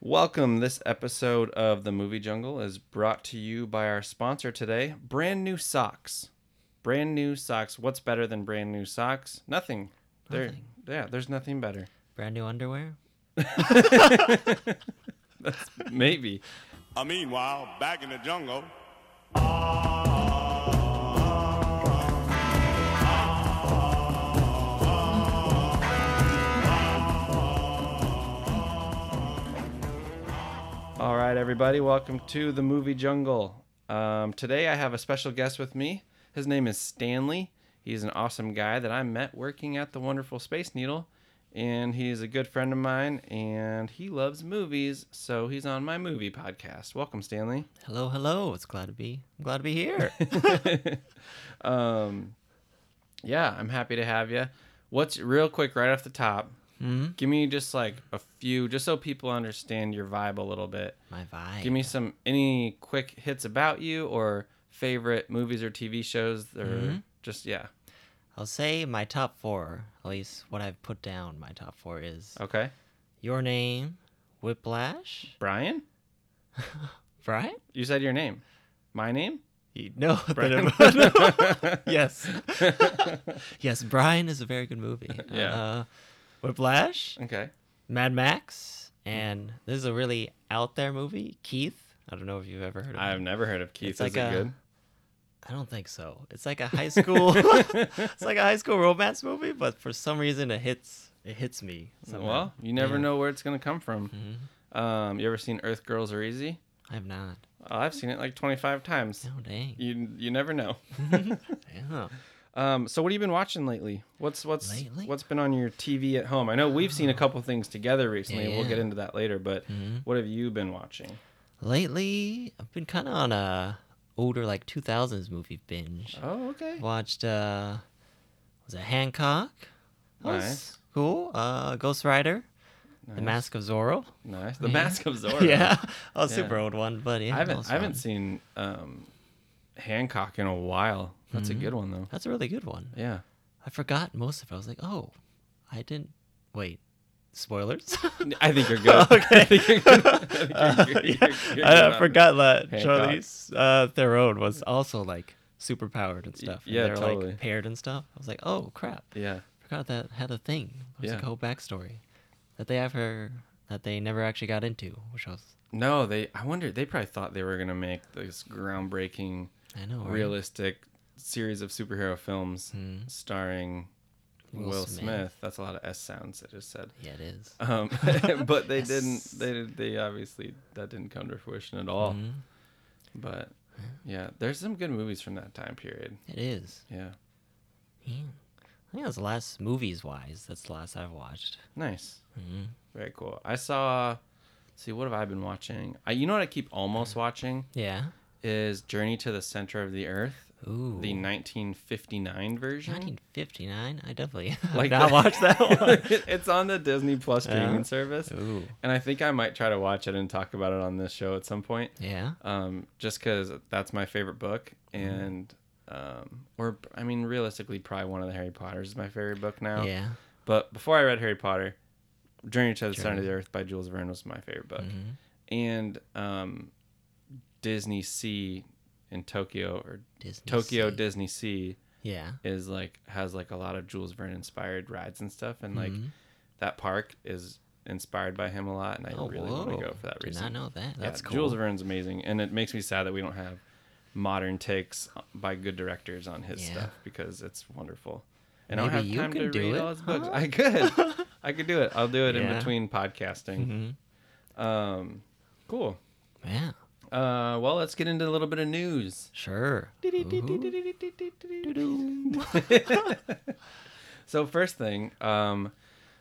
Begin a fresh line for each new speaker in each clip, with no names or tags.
Welcome. This episode of the Movie Jungle is brought to you by our sponsor today, Brand New Socks. Brand new socks. What's better than brand new socks? Nothing. There,
Nothing.
yeah, there's nothing better.
Brand new underwear?
That's maybe.
Uh, meanwhile, back in the jungle.
All right, everybody, welcome to the Movie Jungle. Um, today I have a special guest with me. His name is Stanley. He's an awesome guy that I met working at the Wonderful Space Needle, and he's a good friend of mine, and he loves movies, so he's on my movie podcast. Welcome, Stanley.
Hello, hello. It's glad to be I'm glad to be here.
um, yeah, I'm happy to have you. What's real quick right off the top?
Mhm.
Give me just like a few, just so people understand your vibe a little bit.
My vibe.
Give me some any quick hits about you or favorite movies or TV shows or
Mhm.
just yeah.
I'll say my top four, at least what I've put down, my top four is
Okay,
Your Name, Whiplash,
Brian.
Brian?
You said your name. My name.
No,
Brian.
yes. yes, Brian is a very good movie.
Yeah.
Uh, Whiplash,
Okay.
Mad Max, and this is a really out there movie, Keith. I don't know if you've ever heard of it.
I've never heard of Keith.
It's like
Is it
a-
good?
I don't think so. It's like a high school it's like a high school romance movie, but for some reason it hits it hits me. somehow.
Well, you never
Yeah.
know where it's gonna come from.
Mhm.
Um, you ever seen Earth Girls Are Easy?
I have not.
Oh, I've seen it like 25 times.
Oh dang.
You you never know.
Yeah.
Um, so what have you been watching lately? What's what's
Lately?
what's been on your TV at home? I know we've seen a couple things together recently.
Yeah,
We'll get into that later, but
Mhm.
what have you been watching?
Lately, I've been kind of on a older like 2000s movie binge.
Oh, okay.
Watched uh was it Hancock? That
Nice.
Cool. Uh Ghost Rider, The Mask of Zorro.
Nice. The
Yeah.
Mask of Zorro.
yeah. A
Yeah.
super old one, but yeah.
I haven't I haven't
fun.
seen um, Hancock in a while. That's
Mhm.
a good one though.
That's a really good one.
Yeah.
I forgot most of it. I was like, "Oh, I didn't wait." Spoilers?
I think you're good.
Okay.
I think you're good. I think
Uh,
you're- you're-
yeah,
you're good
I,
on
I forgot that
Hancock.
Charlize uh, Theron was also like super powered and stuff. and
yeah,
they're
totally.
like paired and stuff. I was like, oh crap!
Yeah.
Forgot that had a thing. It was like
Yeah.
a whole backstory that they have her that they never actually got into, which was
No, they. I wonder. They probably thought they were gonna make this groundbreaking,
I know right?
realistic series of superhero films
Hmm.
starring Will,
Will
Smith.
Smith.
That's a lot of S sounds I just said.
Yeah, it is.
Um, but they
Yes.
didn't. They they obviously that didn't come to fruition at all.
Mhm.
But yeah, there's some good movies from that time period.
It is.
Yeah,
Yeah. I think that's the last movies wise. That's the last I've watched.
nice,
hmm
very cool. I saw. See, what have I been watching? I, you know what I keep almost watching
Yeah.
Is Journey to the Center of the Earth,
Ooh.
the 1959 version.
1959. I definitely
Like
not watched that one.
it's on the Disney Plus streaming service,
Ooh.
and I think I might try to watch it and talk about it on this show at some point.
Yeah.
um, just because that's my favorite book, and um, or I mean, realistically, probably one of the Harry Potters is my favorite book now.
Yeah.
But before I read Harry Potter, Journey to the Center of the Earth by Jules Verne was my favorite book,
Mhm.
and um, Disney Sea in Tokyo or
Disney
Tokyo
Sea.
Disney Sea
Yeah.
is like has like a lot of Jules Verne inspired rides and stuff, and like
Mhm.
that park is inspired by him a lot, and I
Oh,
really want to go for that
Did
reason.
not know that. That's
yeah,
cool.
Jules Verne's amazing, and it makes me sad that we don't have modern takes by good directors on his
Yeah.
stuff because it's wonderful. And I don't have
you
time
can
to
do
read
it,
all his books.
huh?
I could, I could do it. I'll do it in between podcasting.
Mhm.
Um, cool.
Yeah.
Uh, well, let's get into a little bit of news.
Sure.
So first thing, um,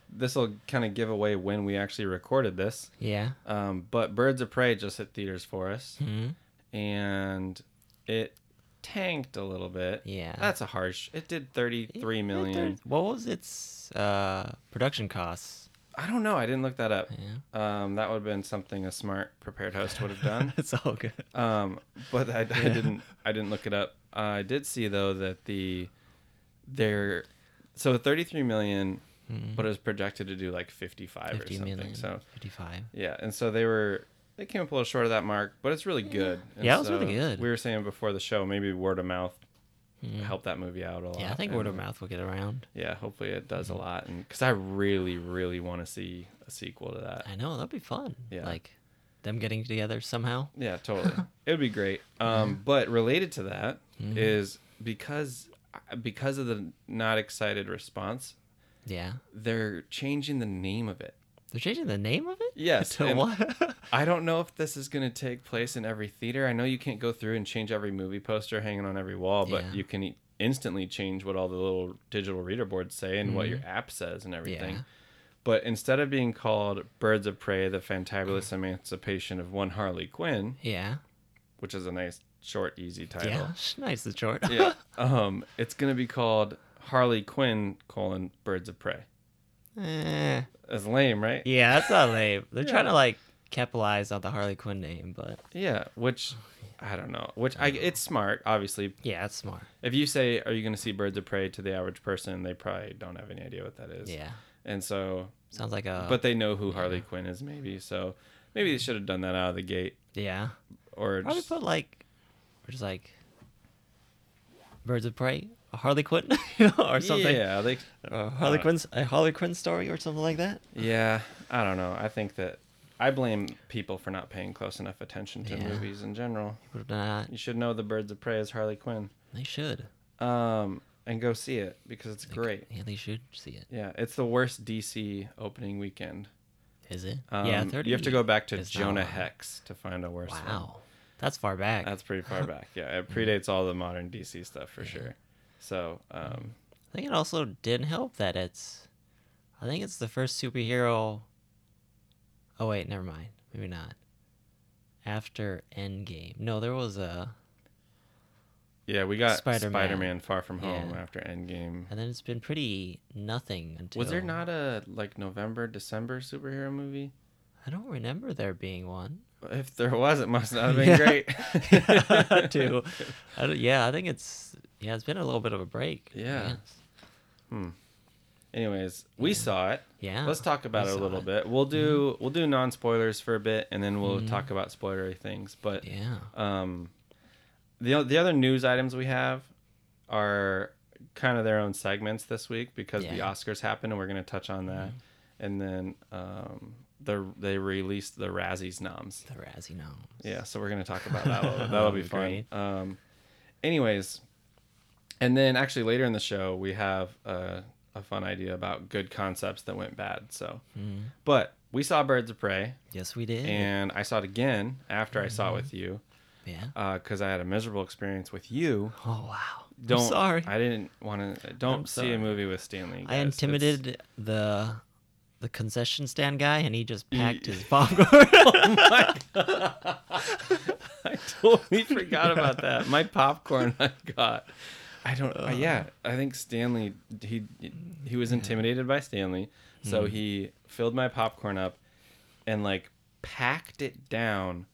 this will kind of give away when we actually recorded this.
Yeah.
Um, but Birds of Prey just hit theaters for us.
hmm
and it tanked a little bit.
Yeah.
That's a harsh. It did 33 million.
What was its uh, production costs?
I don't know. I didn't look that up.
Yeah.
Um, that would have been something a smart, prepared host would have done.
it's all good.
um, but I, I didn't. I didn't look it up. I did see though that the there, so 33 million but it was projected to do like 55 or something.
million,
So
55.
yeah, and so they were they came up a little short of that mark, but it's really good. And
Yeah, it was really good.
We were saying before the show, maybe word of mouth helped that movie out a lot.
Yeah, I think word of mouth will get around.
Yeah, hopefully it does a lot, and because I really, really want to see a sequel to that.
I know that'd be fun.
Yeah.
Like them getting together somehow.
Yeah, totally. it would be great. Um, but related to that is
Mm-hmm.
because because of the not excited response,
Yeah.
they're changing the name of it.
They're changing the name of it.
Yes,
to what?
I don't know if this is going to take place in every theater. I know you can't go through and change every movie poster hanging on every wall, but
Yeah.
you can instantly change what all the little digital reader boards say and what your app says and everything.
Yeah.
But instead of being called Birds of Prey: The Fantabulous Emancipation of One Harley Quinn,
yeah.
which is a nice short easy title.
Yeah. Nice and short.
yeah. Um, it's gonna be called Harley Quinn colon Birds of Prey.
Eh.
That's lame, right?
Yeah, that's not lame. They're trying to like capitalize on the Harley Quinn name, but
Yeah. Which I don't know. Which I it's smart. Obviously,
yeah, it's smart.
if you say, "Are you gonna see Birds of Prey?" to the average person, they probably don't have any idea what that is.
Yeah.
And so,
Sounds like a.
but they know who Harley Quinn is, maybe. So maybe they should have done that out of the gate,
yeah.
or
Probably
just,
put like, or just like, Birds of Prey, Harley Quinn, you know, or something.
Yeah. They.
A Harley
Uh,
Quinn's a Harley Quinn story or something like that.
Yeah. I don't know. I think that. I blame people for not paying close enough attention to
Yeah.
movies in general.
Not.
You should know the Birds of Prey is Harley Quinn.
They should.
Um, and go see it because it's great.
Yeah, they should see it.
Yeah, it's the worst DC opening weekend.
Is it?
Um,
yeah, thirty.
You have to go back to Jonah. Hex to find a worse one.
Wow, that's far back.
That's pretty far back. Yeah, it predates all the modern DC stuff for sure. So, um,
I think it also didn't help that it's. I think it's the first superhero. Oh wait, never mind. Maybe not. After Endgame, no, there was a,
yeah, we got
Spider-Man.
Spider-Man, Far From Home
Yeah.
after Endgame.
and then it's been pretty nothing until.
Was there not a like November, December superhero movie?
I don't remember there being one.
If there was, it must not have been great.
Too. I yeah, I think it's yeah, it's been a little bit of a break.
Yeah.
guess.
Anyways, we saw it.
Yeah.
Let's talk about it a little
it.
bit. We'll do we'll do non spoilers for a bit, and then we'll talk about spoilery things. But
Yeah.
um, the the other news items we have are kind of their own segments this week because the
Yeah. Mm-hmm.
Oscars happened, and we're going to touch on that. And then um, the they released the Razzies noms.
The Razzie Gnomes.
Yeah, so we're gonna talk about that. little- That'll be fun. Um, anyways, and then actually later in the show we have a, a fun idea about good concepts that went bad. So,
Mm-hmm.
but we saw Birds of Prey,
Yes, we did.
and I saw it again after I
Mm-hmm.
saw it with you
yeah.
because I had a miserable experience with you.
Oh wow.
Don't
I'm sorry.
I didn't want to. Don't
I'm
see
sorry.
a movie with Stanley.
I
guys. It's-
intimidated the the concession stand guy, and he just packed his popcorn.
I totally forgot about that. My popcorn I got. I don't. uh, yeah, I think Stanley. He he was intimidated by Stanley, so
Hmm.
he filled my popcorn up, and like packed it down.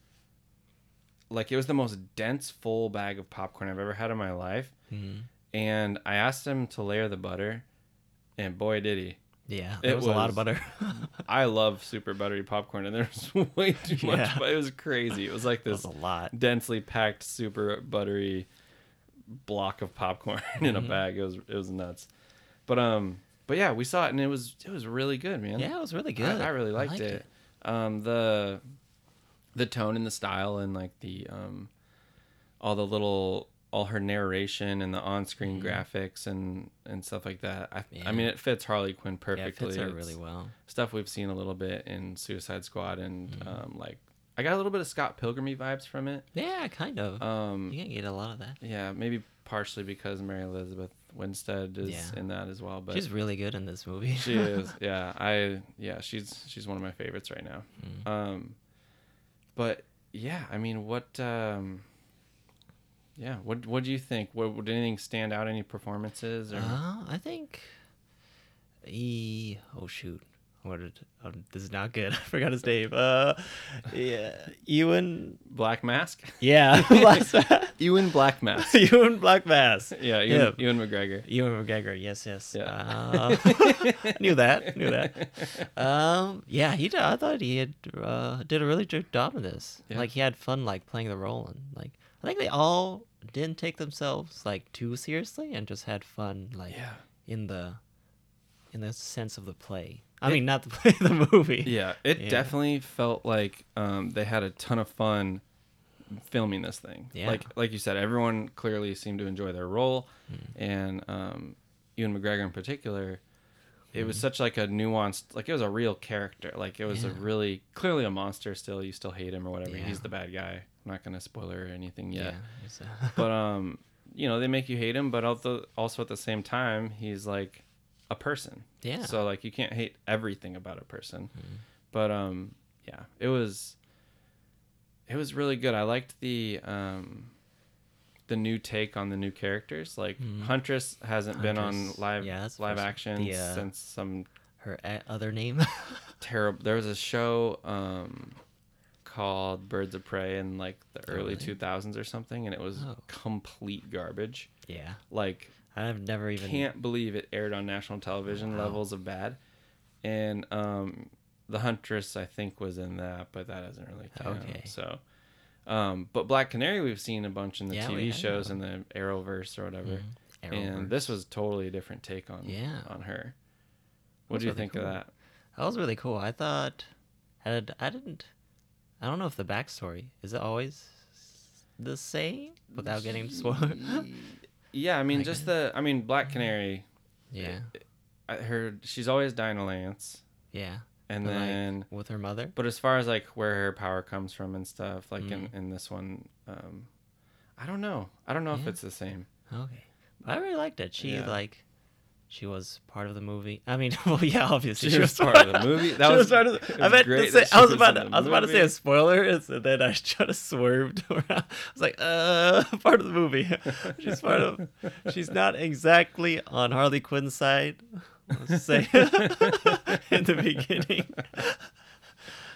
Like it was the most dense, full bag of popcorn I've ever had in my life.
Hmm.
And I asked him to layer the butter, and boy did he.
Yeah, there
It
was, a lot of butter.
I love super buttery popcorn, and there's way too much. But it was crazy. It was like this
was a lot.
densely packed, super buttery block of popcorn in a
Mm-hmm.
bag. It was it was nuts. But um, but yeah, we saw it and it was it was really good, man.
Yeah, it was really good.
I really liked, it. Um, the the tone and the style and like the um, all the little all her narration and the on-screen graphics and and stuff like that. I, I
Mm-hmm.
Mean, it fits Harley Quinn perfectly.
Yeah, it fits her
It's-
really well.
stuff we've seen a little bit in Suicide Squad and
Mm-hmm.
um, like I got a little bit of Scott Pilgrimy vibes from it.
Yeah, kind of.
Um,
you can get a lot of that.
yeah, maybe partially because Mary Elizabeth Winstead is
Yeah.
in that as well. But
She's really good in this movie.
she is, yeah. I yeah, she's she's one of my favorites right now.
Mm.
Um, but yeah, I mean, what um, yeah, what what do you think? What did anything stand out? Any performances or
Uh, I think. E oh shoot, what did um, this is not good. I forgot his name. Uh, yeah, Ewan.
Black Mask.
Yeah,
Ewan Black Mask.
Ewan Black Mask.
Yeah,
Yeah.
Ewan, Ewan McGregor.
Ewan McGregor. Yes, yes.
Yeah.
Uh, knew that. Knew that. Um, yeah, he. Did, I thought he had uh, did a really good job of this.
Yeah.
Like he had fun, like playing the role, and like I think they all didn't take themselves like too seriously, and just had fun, like
Yeah.
in the in the sense of the play. I
It-
mean, not the play, the movie.
Yeah, it
Yeah.
definitely felt like um, they had a ton of fun filming this thing.
Yeah.
Like like you said, everyone clearly seemed to enjoy their role,
Hmm.
and um, Ewan McGregor in particular. It was such like a nuanced, like it was a real character. Like it was a really clearly a monster. Still, you still hate him or whatever.
Yeah.
He's the bad guy. I'm not gonna spoiler or anything yet.
Yeah.
but um, you know they make you hate him, but also also at the same time he's like a person.
Yeah.
So like you can't hate everything about a person.
Mm-hmm.
But um, yeah, it was it was really good. I liked the um the new take on the new characters. Like Huntress hasn't been on
Mm-hmm.
Live
yeah,
live action
the, uh,
since some
her a- other name.
terrible. There was a show um called Birds of Prey in like the early
really?
two thousands or something, and it was
Oh.
complete garbage.
yeah.
Like
I've never even.
can't believe it aired on national television
Wow.
levels of bad and um the huntress i think was in that but that doesn't really count
Okay.
so um but black canary we've seen a bunch in the
Yeah,
tv shows in the arrowverse or whatever
Mhm.
and this was totally a different take on
Yeah.
on her what do you
really
think of that
That was really cool. I thought, did, I didn't, I don't know if the backstory is it always the same without getting spoiled.
yeah i mean
I
just the i mean black canary
yeah,
i heard she's always dinah lance
yeah.
and
But, like,
then
with her mother.
But as far as like where her power comes from and stuff, like in,
Mm.
in this one, um, I don't know. I don't know if it's the same.
Okay, I really liked it. She
Yeah.
like, she was part of the movie. I mean, well, yeah, obviously
She was part of the movie? That
she
was-
part of the,
was
I meant to say. I was
was
about. To, I was about to say a spoiler, and so then I tried to swerve around. I was like, uh, part of the movie. She's part of. She's not exactly on Harley Quinn's side. Let's say in the beginning.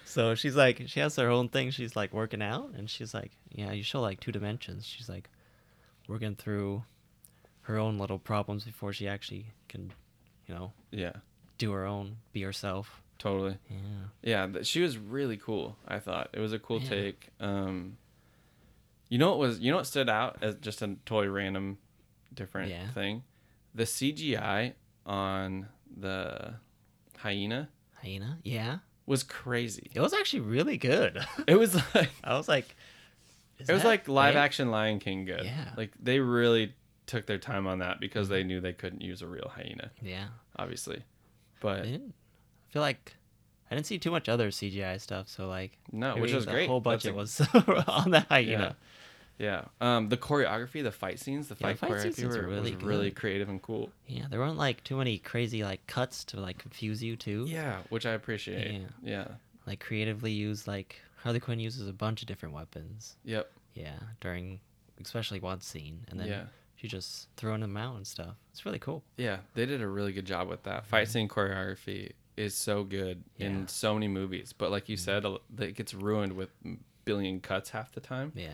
So she's like, she has her own thing. She's like working out, and she's like, yeah, you show like two dimensions. She's like working through her own little problems before she actually can, you know,
Yeah,
do her own, be herself.
totally.
Yeah.
Yeah, she was really cool. I thought it was a cool
Yeah.
take. Um, you know what was you know what stood out as just a totally random, different
Yeah.
thing, the CGI on the hyena
Hyena? Yeah.
was crazy.
It was actually really good.
It was like
I was like,
it was like live action Lion King good.
Yeah.
Like they really took their time on that because they knew they couldn't use a real hyena,
Yeah.
obviously.
I
But
didn't I feel like I didn't see too much other CGI stuff, so like
no, which was
the
great.
whole
That's
budget
a-
was on the hyena.
Yeah. Um, the choreography, the fight scenes, the
Yeah,
fight,
the fight
choreography
scenes
were really,
really
was really
good.
creative and cool.
Yeah. there weren't like too many crazy like cuts to like confuse you too.
Yeah, which I appreciate.
Yeah.
Yeah.
Like creatively used like Harley Quinn uses a bunch of different weapons.
Yep.
Yeah, during especially one scene, and then
Yeah.
She just throwing them out and stuff. It's really cool.
Yeah, they did a really good job with that. Fight scene choreography is so good
Yeah.
in so many movies, but like you said, it gets ruined with billion cuts half the time.
Yeah.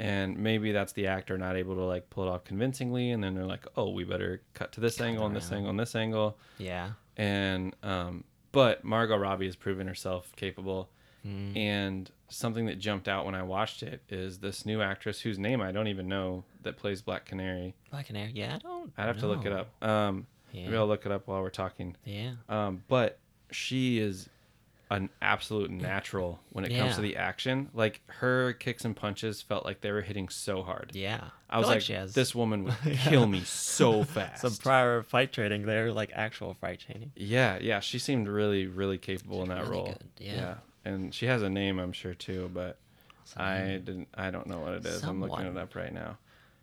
And maybe that's the actor not able to like pull it off convincingly, and then they're like, "Oh, we better cut to this
Cut
angle and this angle and this angle."
Yeah.
And um, but Margot Robbie has proven herself capable.
Mm.
And something that jumped out when I watched it is this new actress whose name I don't even know that plays Black Canary.
Black Canary. Yeah, I don't.
I'd have to look it up. Um,
Yeah.
Maybe I'll look it up while we're talking.
Yeah.
Um, but she is an absolute natural when it comes to the action. Like her kicks and punches felt like they were hitting so hard.
Yeah.
I was
feel
like,
has
this woman would
Yeah.
kill me so fast.
some prior fight training there, like actual fight training.
yeah, yeah, she seemed really, really capable in that
really
role.
good, yeah.
And she has a name, I'm sure too, but I didn't. I don't know what it is. I'm looking
Someone.
it up right now.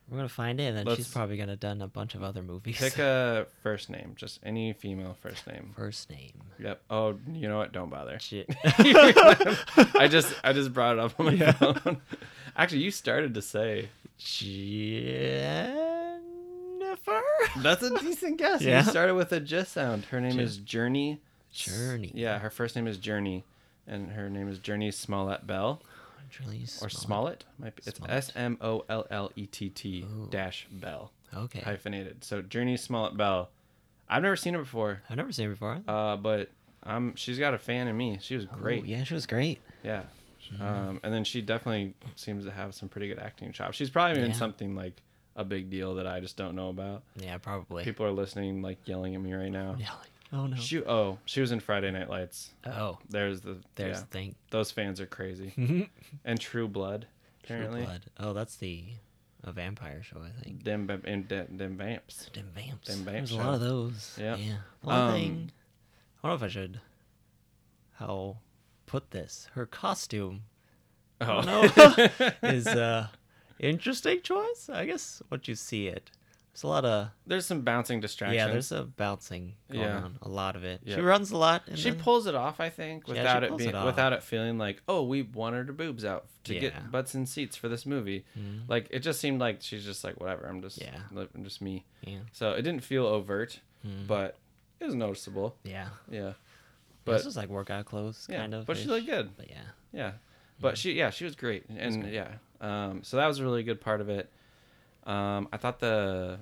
We're gonna find it, and then
Let's-
she's probably gonna done a bunch of other movies.
Pick a first name, just any female first name.
first name.
Yep. Oh, you know what? Don't bother.
Shit.
I just I just brought it up on my
Yeah.
phone. Actually, you started to say
Jennifer.
that's a decent guess.
Yeah.
You started with a J sound. Her name
J-
is Jurnee
Jurnee.
Yeah, her first name is Jurnee, and her name is Jurnee Smollett Bell
Jurnee
or
Smollett.
Smollett. Might be, it's
Smollett.
S M O L L E T T dash Bell
Okay.
hyphenated. So Jurnee Smollett Bell. I've never seen her before,
I've never seen her before.
uh, but um, she's got a fan in me. She was great.
Oh, yeah, she was great.
Yeah. Um, and then she definitely seems to have some pretty good acting chops. She's probably in
Yeah.
something like a big deal that I just don't know about.
Yeah, probably.
People are listening, like yelling at me right now.
Yeah. Oh no.
She, oh, she was in Friday Night Lights.
Oh,
There's the
there's
yeah,
the thing.
those fans are crazy. and True Blood,
True
apparently.
Blood. Oh, that's the a vampire show, I think.
Them, and them, them vamps.
Dim vamps.
Dim
There's
vamp
a lot of those.
Yeah.
Yeah. One
Um,
thing. I don't know if I should. How put this? Her costume
Oh
no. is uh interesting choice. I guess once you see it, there's a lot of
there's some bouncing distractions.
yeah. There's a bouncing going
Yeah.
on. A lot of it.
Yeah.
She runs a lot. And
She
then-
pulls it off, I think,
Yeah,
without it being
it
without it feeling like, oh, we wanted her boobs out to
Yeah.
get butts and seats for this movie.
Mhm.
Like it just seemed like she's just like whatever. I'm just
Yeah.
I'm just me.
Yeah.
So it didn't feel overt,
Mhm.
but it was noticeable.
Yeah.
Yeah,
But this is like workout clothes,
yeah,
kind of.
but she looked good.
But yeah.
Yeah, but she yeah she was great, and
great.
yeah, um, so that was a really good part of it. Um, I thought the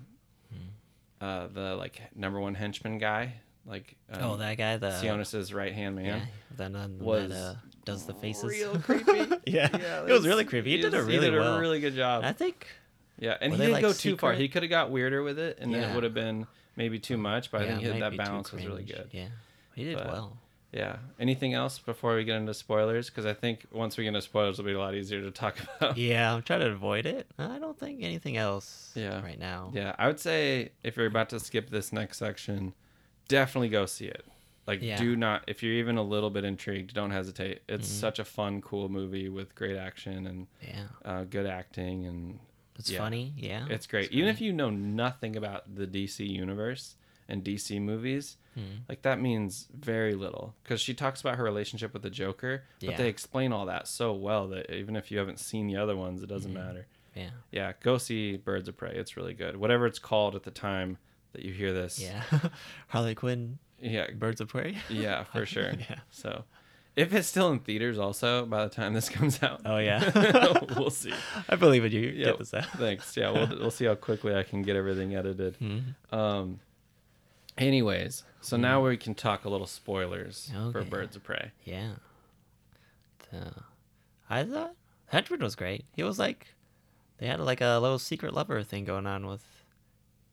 Hmm.
uh, the like number one henchman guy, like um,
oh, that guy, the
Sionis's right hand man.
Yeah. Then uh,
was
that, uh, does the faces.
real creepy.
yeah.
Yeah,
It was really creepy. He, did
was-
it really
he did
well.
a really good job.
I think.
yeah, and
were
he didn't
like,
go too far. He could have got weirder with it, and then it would have been maybe too much. But I think he,
might
that balance was really good.
Yeah. He did
But-
well.
Yeah. Anything else before we get into spoilers? Because I think once we get into spoilers, it'll be a lot easier to talk about.
Yeah, I'm trying to avoid it. I don't think anything else
Yeah.
right now.
Yeah, I would say if you're about to skip this next section, definitely go see it. Like,
Yeah.
do not, if you're even a little bit intrigued, don't hesitate. It's
Mhm.
such a fun, cool movie with great action and
Yeah.
uh, good acting, and
It's
Yeah.
funny. Yeah.
it's great. Even if you know nothing about the DC universe and DC movies,
Hmm.
like that means very little because she talks about her relationship with the Joker, but
Yeah.
they explain all that so well that even if you haven't seen the other ones, it doesn't
Mhm.
matter.
Yeah.
Yeah, go see Birds of Prey. It's really good. Whatever it's called at the time that you hear this.
Yeah. Harley Quinn,
Yeah.
Birds of Prey.
Yeah, for sure.
Yeah.
So, if it's still in theaters, also by the time this comes out,
Oh yeah.
we'll see.
I believe in you.
Yeah,
Get this out.
Thanks. Yeah, we'll we'll see how quickly I can get everything edited.
Mhm.
Um. Anyways, so now we can talk a little spoilers for.
Okay.
Birds of Prey.
Yeah. The, I thought Henchman was great. He was like, they had like a little secret lover thing going on with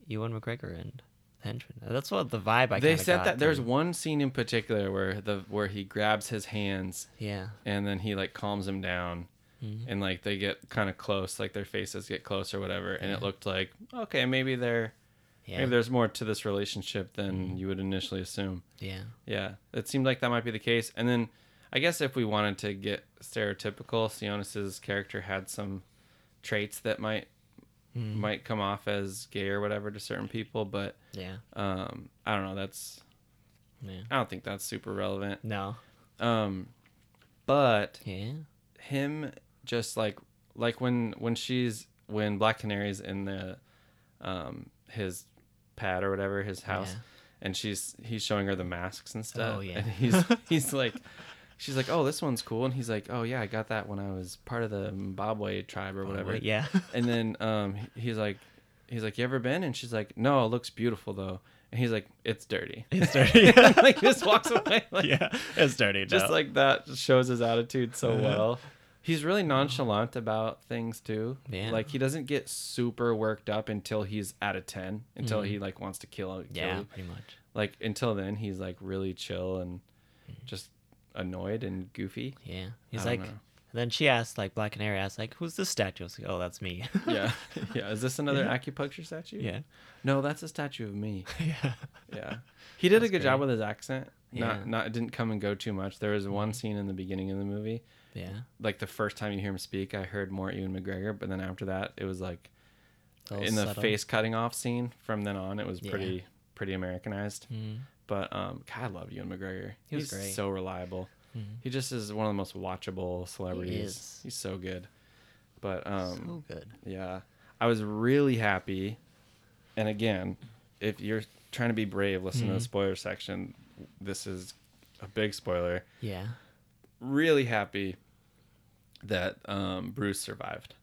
Ewan McGregor and Henchman. That's what the vibe I
they
kinda
said
got
that there's one scene in particular where the where he grabs his hands
Yeah.
and then he like calms him down
Mhm.
and like they get kind of close like their faces get close or whatever and it looked like okay maybe they're
Yeah.
maybe there's more to this relationship than
Mhm.
you would initially assume
yeah.
yeah it seemed like that might be the case and then i guess if we wanted to get stereotypical sionis's character had some traits that might
Mhm.
might come off as gay or whatever to certain people but
Yeah.
um i don't know that's
Yeah.
i don't think that's super relevant
No.
um but
Yeah.
him just like like when when she's when black canary's in the um his pad or whatever his house
Yeah.
and she's he's showing her the masks and stuff
Oh, yeah.
and he's he's like she's like oh this one's cool and he's like oh yeah i got that when i was part of the Mbabwe tribe or whatever
Wait, yeah.
and then um he's like he's like you ever been and she's like no it looks beautiful though and he's like it's dirty
It's dirty.
like just walks away like
yeah. It's dirty.
just
no.
like that shows his attitude so
Uh-huh.
well. He's really nonchalant about things too.
Yeah.
Like he doesn't get super worked up until he's at a ten, until
Mhm.
he like wants to kill, kill
Yeah,
you.
pretty much.
Like until then, he's like really chill and
Mm-hmm.
just annoyed and goofy.
Yeah. He's like,
know.
then she asked, like, Black Canary asked, like, who's this statue? I was like, oh, that's me.
Yeah, yeah. Is this another
Yeah.
acupuncture statue?
yeah.
No, that's a statue of me.
Yeah.
Yeah. He did a
That's
good job with his accent.
Yeah.
Not not it didn't come and go too much. There was one scene in the beginning of the movie
Yeah.
like the first time you hear him speak, I heard more Ewan McGregor, but then after that, it was like in the
subtle.
face cutting off scene. From then on, it was
Yeah.
pretty pretty Americanized.
Mm.
But um, God, I love Ewan McGregor.
He was
He's
great.
so reliable.
Mhm.
He just is one of the most watchable celebrities.
is.
He's so good. But um,
so good.
yeah, I was really happy. And again, if you're trying to be brave, listen to the
Mhm.
spoiler section. This is a big spoiler.
Yeah.
Really happy that um, Bruce survived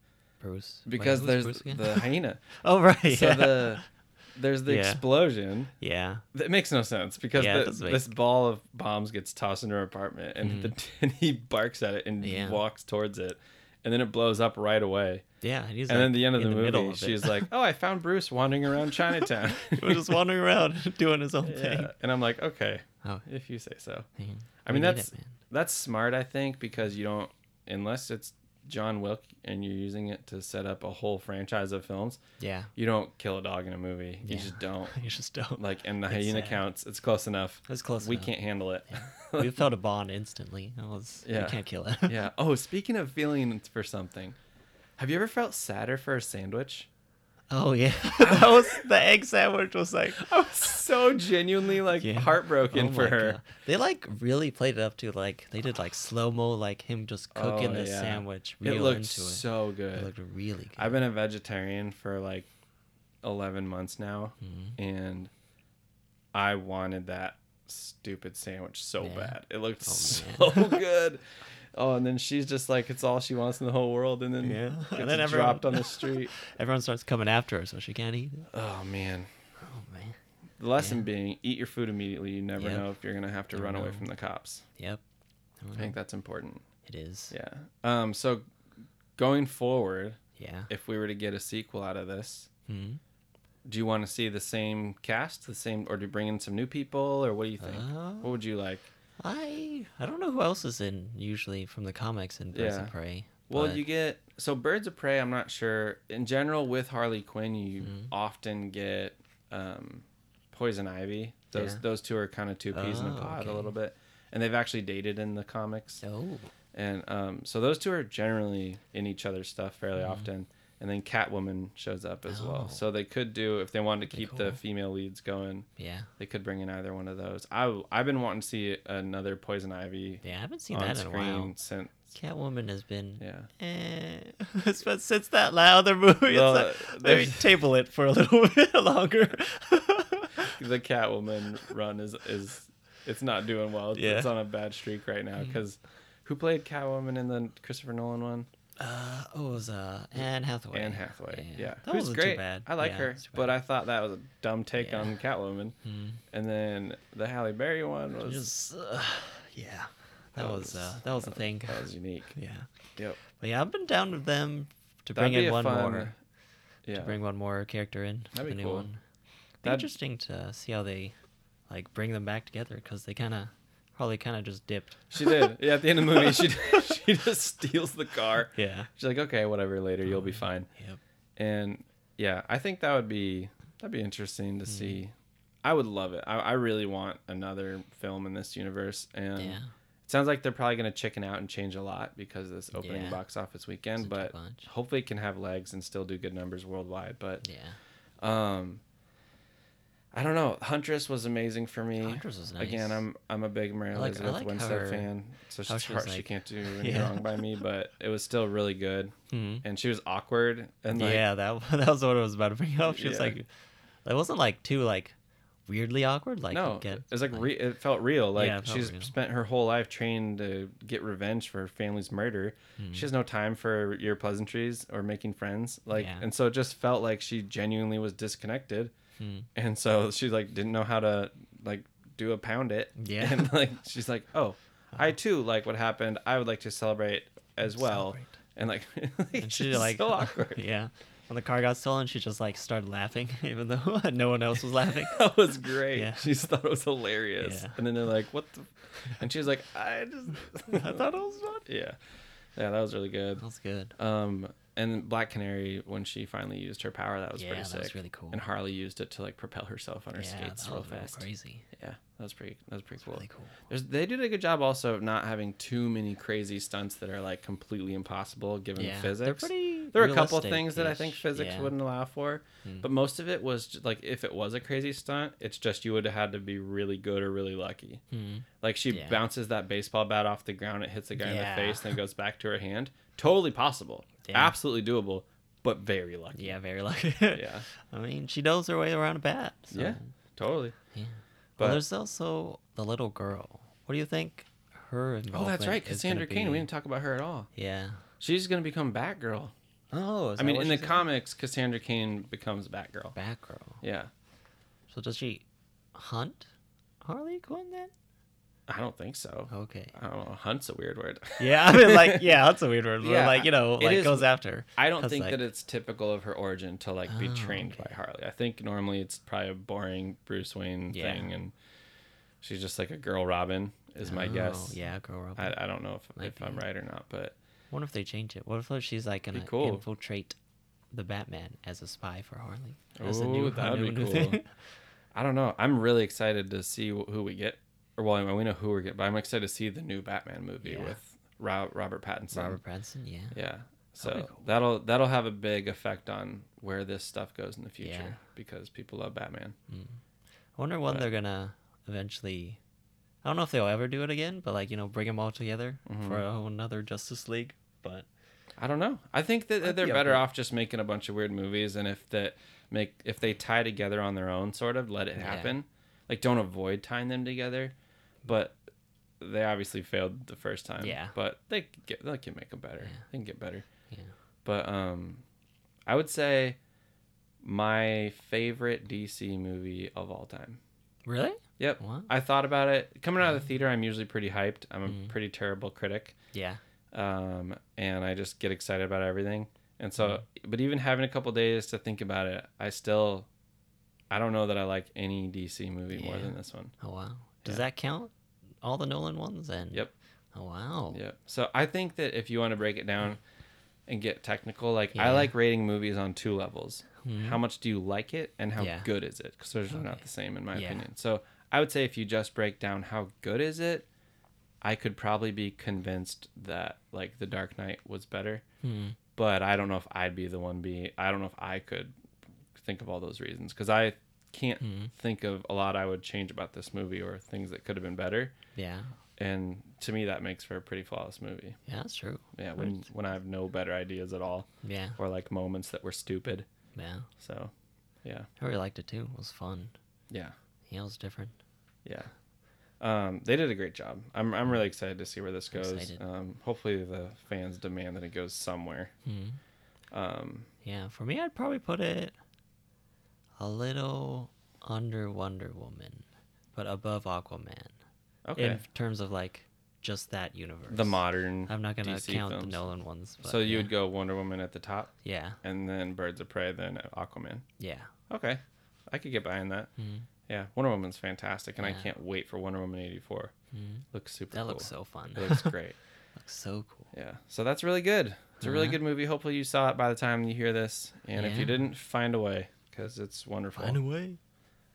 Bruce.
Because there's
Bruce
the hyena.
oh right.
So
yeah.
the there's the
Yeah.
explosion.
yeah.
That makes no sense because
Yeah,
the,
make-
this ball of bombs gets tossed into her apartment and, the, and he barks at it and
Yeah.
walks towards it, and then it blows up right away.
Yeah. and
and
like,
then the end of the,
middle
movie,
of
she's like, "Oh, I found Bruce wandering around Chinatown."
he was just wandering around doing his own thing.
And I'm like, okay,
Oh,
if you say so.
man.
I mean, that's
it,
that's smart, I think, because you don't unless it's John Wick and you're using it to set up a whole franchise of films.
Yeah.
You don't kill a dog in a movie. You
Yeah.
just don't.
You just don't.
Like, and the
It's
hyena
sad.
counts. It's close enough.
It's close.
we
enough.
can't handle it.
we felt a bond instantly. It was.
Yeah.
You can't kill it.
yeah. Oh, speaking of feeling for something, have you ever felt sadder for a sandwich?
Oh yeah. that was the egg sandwich. Was like.
I was so genuinely like
Yeah.
heartbroken
Oh
for her.
God. They like really played it up to like they did like slow mo, like him just cooking
Oh,
the
yeah.
sandwich
It looked
into it.
so good.
It looked really good.
I've been a vegetarian for like 11 months now,
Mm-hmm.
and I wanted that stupid sandwich so
Yeah.
bad. It looked
Oh,
so good. Oh, and then she's just like, it's all she wants in the whole world, and then
Yeah.
gets
And then everyone-
dropped on the street.
Everyone starts coming after her, so she can't eat. it.
oh man.
Oh man.
The lesson being, eat your food immediately. You never
Yep.
know if you're gonna have to
Never
run away from the cops.
Yep.
I think that's important.
It is.
Yeah. Um. So, going forward,
Yeah.
if we were to get a sequel out of this,
hmm
do you want to see the same cast, the same, or do you bring in some new people, or what do you think?
Uh,
what would you like?
I I don't know who else is in usually from the comics in Birds
Yeah.
of Prey.
Well,
but-
you get so Birds of Prey. I'm not sure. In general, with Harley Quinn, you
Mm-hmm.
often get um, Poison Ivy. Those
Yeah.
those two are kind of two peas in a
Oh,
pod
okay.
a little bit, and they've actually dated in the comics.
Oh.
And um, so those two are generally in each other's stuff fairly
Mm-hmm.
often. And then Catwoman shows up as well.
Oh.
So they could do if they wanted to keep the female leads going.
Yeah.
They could bring in either one of those. I I've been wanting to see another Poison Ivy
Yeah. I haven't seen that in a while.
since
Catwoman has been.
yeah.
Eh. It's since that other movie, it's
Well,
like,
uh,
maybe table it for a little bit longer.
the Catwoman run is is it's not doing well.
Yeah.
it's on a bad streak right now because who played Catwoman in the Christopher Nolan one?
Uh, oh, it was uh, Anne Hathaway.
Anne Hathaway. Yeah,
That
who's
wasn't
great.
too bad.
I like
Yeah,
her, but. I thought that was a dumb take
Yeah.
on Catwoman.
Hmm.
And then the Halle Berry one was
Just, uh, yeah, that,
That
was,
was-
uh, that was a thing.
that was unique.
Yeah,
Yep.
but yeah, I've been down with them to
That'd
bring in one
fun-
more.
Yeah.
To bring one more character in.
That'd be cool.
Be interesting to see how they like bring them back together because they kind of probably kind of just dipped.
She did. Yeah, at the end of the movie, she she just steals the car.
Yeah.
She's like, okay, whatever. Later, you'll be fine.
Yep.
And yeah, I think that would be that'd be interesting to
Hmm.
see. I would love it. I, I really want another film in this universe, and
Yeah.
it sounds like they're probably going to chicken out and change a lot because of this opening
Yeah.
box office weekend.
Doesn't
But hopefully, it can have legs and still do good numbers worldwide. But
Yeah.
um, I don't know. Huntress was amazing for me.
Huntress was
Again. I'm I'm a big Mary
like-
Elizabeth
like
Winstead
her-
fan, so she's hard, she can't do any
Yeah.
wrong by me. But it was still really good,
Mhm.
and she was awkward and like,
yeah, that that was what I was about to bring up. She was like, it wasn't like too like weirdly awkward. Like
no, it was like, re- it felt real. Like
Yeah, felt
she's
real.
spent her whole life trained to get revenge for her family's murder.
Hmm.
She has no time for your pleasantries or making friends. Like,
Yeah.
and so it just felt like she genuinely was disconnected,
Hmm.
and so she like didn't know how to like do a pound it.
Yeah.
and like she's like, oh, I too like what happened. I would like to celebrate as well.
Celebrate.
And like,
and she
she's
like
so awkward.
yeah. When the car got stolen, she just like started laughing, even though no one else was laughing.
That was great.
Yeah.
She just thought it was hilarious.
Yeah.
And then they're like, "What the?" And she was like, "I just, I thought it was fun." Yeah, yeah, that was really good.
That was good.
Um, and Black Canary when she finally used her power, that was
Yeah,
pretty
that
sick.
was really cool.
And Harley used it to like propel herself on her
yeah,
skates real fast.
crazy.
Yeah, that was pretty. That was pretty cool.
Really cool.
There's, they did a good job also of not having too many crazy stunts that are like completely impossible given
Yeah,
physics.
they're pretty.
There were a couple of things that I think physics wouldn't allow for,
Hmm.
but most of it was just, like if it was a crazy stunt, it's just you would have had to be really good or really lucky.
Hmm.
Like she bounces that baseball bat off the ground, it hits the guy in the face, then goes back to her hand. Totally possible,
Yeah.
absolutely doable, but very lucky.
Yeah, very lucky.
yeah,
I mean, she knows her way around a bat. So.
yeah, totally.
Yeah.
But-
well, there's also the little girl. What do you think? Her
Oh,
involvement
that's right, Cassandra Cain. We didn't talk about her at all.
Yeah.
She's gonna become Batgirl.
Oh,
I mean, in the comics, Cassandra Cain becomes Batgirl.
Batgirl.
Yeah,
So does she hunt Harley Quinn then?
I don't think so.
Okay.
I don't know. Hunt's a weird word.
Yeah, I mean, like, yeah, that's a weird word.
Yeah,
like, you know, like
is-
goes after.
I don't think
like-
that it's typical of her origin to like be
Oh,
trained
okay.
by Harley. I think normally it's probably a boring Bruce Wayne
Yeah.
thing, and she's just like a girl Robin, is my
Oh,
guess.
Yeah, girl. Robin.
I, I don't know if,
Might
if I'm right or not, but
wonder if they change it. What if she's like gonna
cool.
infiltrate the Batman as a spy for Harley?
Ooh, that would be cool. I don't know. I'm really excited to see who we get. Or well, I mean, we know who we get, but I'm excited to see the new Batman movie
Yeah.
with Ro- Robert Pattinson.
Robert Pattinson. Yeah.
Yeah. So
That'll cool.
that'll that'll have a big effect on where this stuff goes in the future
Yeah.
because people love Batman.
I wonder when
But-
they're gonna eventually. I don't know if they'll ever do it again, but like you know, bring them all together
Mm-hmm.
for another Justice League. But
I don't know. I think that
I'd
they're
be
better
it.
off just making a bunch of weird movies, and if that make if they tie together on their own, sort of let it
Yeah.
happen. Like don't avoid tying them together, but they obviously failed the first time.
Yeah.
But they can get they can make them better.
Yeah.
They can get better.
yeah,
But um, I would say my favorite DC movie of all time.
really?
Yep.
What?
I thought about it coming out of the theater. I'm usually pretty hyped. I'm a
Mm.
pretty terrible critic
Yeah.
um, and I just get excited about everything. And so,
Mm-hmm.
but even having a couple days to think about it, I still, I don't know that I like any DC movie more than this one.
Oh wow. Does
Yeah.
that count? All the Nolan ones and.
Yep.
Oh wow.
Yeah. So I think that if you want to break it down and get technical, like I like rating movies on two levels.
Mhm.
How much do you like it, and how
Yeah.
good is it? Because those are not the same in my
Yeah.
opinion. So I would say if you just break down how good is it, I could probably be convinced that like The Dark Knight was better.
Hmm.
but I don't know if I'd be the one be I don't know if I could think of all those reasons because I can't
Hmm.
think of a lot I would change about this movie or things that could have been better.
Yeah.
And to me, that makes for a pretty flawless movie.
Yeah, that's true.
Yeah, when when I have no better ideas at all
Yeah.
or like moments that were stupid.
Yeah.
So, yeah,
I really liked it too. It was fun.
yeah,
Yeah, it was different.
yeah. Um, they did a great job. I'm I'm really excited to see where this goes. Um, hopefully, the fans demand that it goes somewhere.
Hmm.
Um,
Yeah, for me, I'd probably put it a little under Wonder Woman, but above Aquaman.
okay,
In terms of like just that universe.
the modern.
I'm not gonna
DC
count
films.
the Nolan ones. But
so you
yeah.
would go Wonder Woman at the top,
Yeah.
and then Birds of Prey, then Aquaman.
Yeah.
Okay, I could get behind that.
Mhm.
Yeah, Wonder Woman's fantastic, and I can't wait for Wonder Woman eighty four.
Mhm.
Looks super.
That
cool.
looks so fun.
It looks great.
looks so cool.
Yeah, so that's really good. It's a really
Uh-huh.
good movie. Hopefully, you saw it by the time you hear this, and if you didn't, find a way because it's wonderful.
Find a way.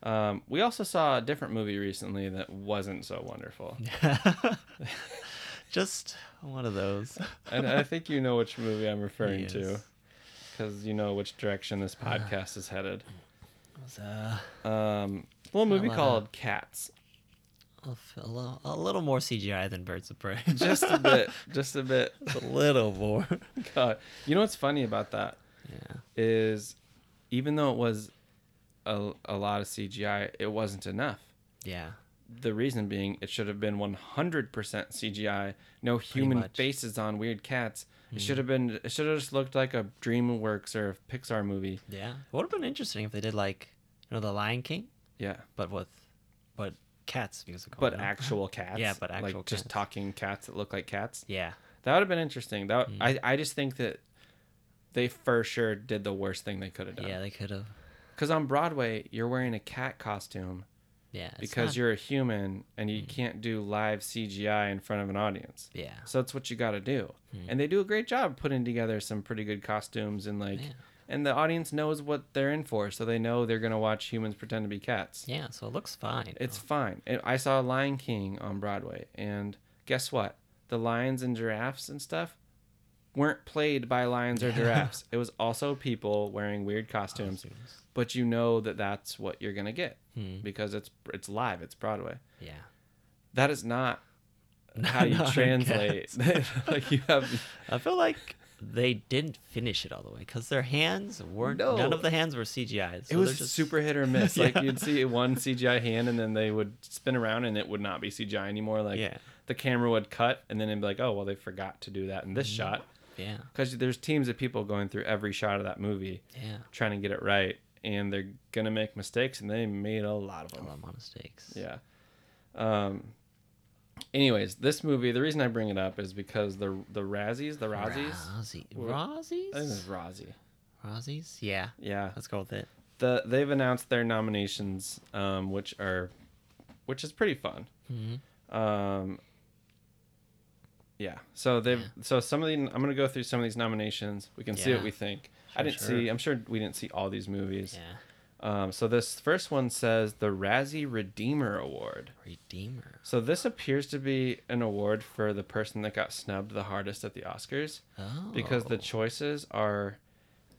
Um, we also saw a different movie recently that wasn't so wonderful,
just one of those.
and I think you know which movie I'm referring to because you know which direction this podcast is headed.
Was, uh,
Um, a little movie
lot of-
called Cats.
a little, a little more CGI than Birds of Prey.
Just a bit. Just a bit.
a little more.
God. You know what's funny about that
yeah.
is, even though it was a, a lot of CGI, it wasn't enough.
Yeah.
The reason being, it should have been 100% CGI, no human faces on weird cats. It should have been. It should have just looked like a DreamWorks or a Pixar movie.
Yeah. It would have been interesting if they did like, you know, The Lion King,
Yeah,
but with, but cats musical.
but actual cats.
Yeah, but actual
like just talking cats that look like cats.
Yeah.
That would have been interesting. That
Mm.
I I just think that they for sure did the worst thing they could have done.
Yeah, they could have.
Because on Broadway, you're wearing a cat costume
Yeah.
because
not-
you're a human and you mm. can't do live CGI in front of an audience.
Yeah.
So that's what you got to do. Mm. And they do a great job putting together some pretty good costumes and like,
Yeah.
and the audience knows what they're in for, so they know they're gonna watch humans pretend to be cats.
Yeah. So it looks fine.
It's
though.
fine. And I saw Lion King on Broadway, and guess what? The lions and giraffes and stuff weren't played by lions or giraffes. It was also people wearing weird costumes,
Costumes.
but you know that that's what you're gonna get
Hmm.
because it's it's live. It's Broadway.
Yeah.
That is not how you translate. like you have
I feel like they didn't finish it all the way because their hands weren't.
No.
None of the hands were CGI.
it was just super hit or miss. Like you'd see one CGI hand, and then they would spin around, and it would not be CGI anymore. Like
Yeah.
the camera would cut, and then it'd be like, oh well, they forgot to do that in this shot.
Yeah.
Because there's teams of people going through every shot of that movie,
Yeah.
trying to get it right, and they're gonna make mistakes, and they made a lot of them.
A lot of mistakes.
Yeah. Um. Anyways, this movie, the reason I bring it up is because the the Razzies, the Razzies,
Razzie.
I think it's
Razzies?
Razzie.
Razzies? Yeah.
Yeah.
Let's go with it.
The they've announced their nominations, um, which are, which is pretty fun.
Mhm.
Um. Yeah. So they've
Yeah.
so some of the I'm gonna go through some of these nominations. We can see what we think. I didn't
sure.
see. I'm sure we didn't see all these movies.
Yeah.
Um. So this first one says the Razzie Redeemer Award.
Redeemer.
So this appears to be an award for the person that got snubbed the hardest at the Oscars
Oh.
because the choices are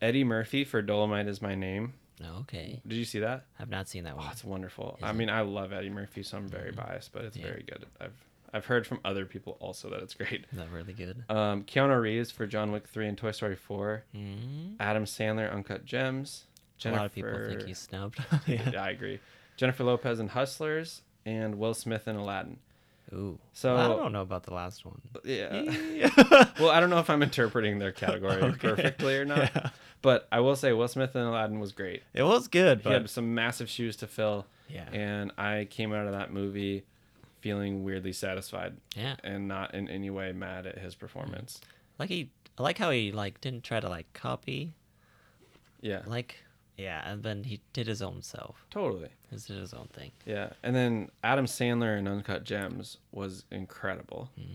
Eddie Murphy for Dolemite is my name.
Okay.
Did you see that?
I've not seen that
Oh,
one.
it's wonderful.
Is
I
it?
mean, I love Eddie Murphy, so I'm very biased, but it's
Yeah.
very good. I've I've heard from other people also that it's great.
Is that really good?
Um, Keanu Reeves for John Wick 3 and Toy Story 4.
Mm.
Adam Sandler, Uncut Gems.
A lot of people think he's snubbed. yeah.
yeah, I agree. Jennifer Lopez in Hustlers and Will Smith in Aladdin.
Ooh.
So-
Well, I don't know about the last one.
Yeah. well, I don't know if I'm interpreting their category
Okay.
perfectly or not,
Yeah.
but I will say Will Smith in Aladdin was great.
It was good, but
He
but
had some massive shoes to fill,
yeah.
and I came out of that movie feeling weirdly satisfied
Yeah.
and not in any way mad at his performance.
Like he I like how he like didn't try to like copy.
Yeah,
Like yeah, and then he did his own self.
totally.
He did his own thing.
Yeah, and then Adam Sandler in Uncut Gems was incredible. Mm-hmm.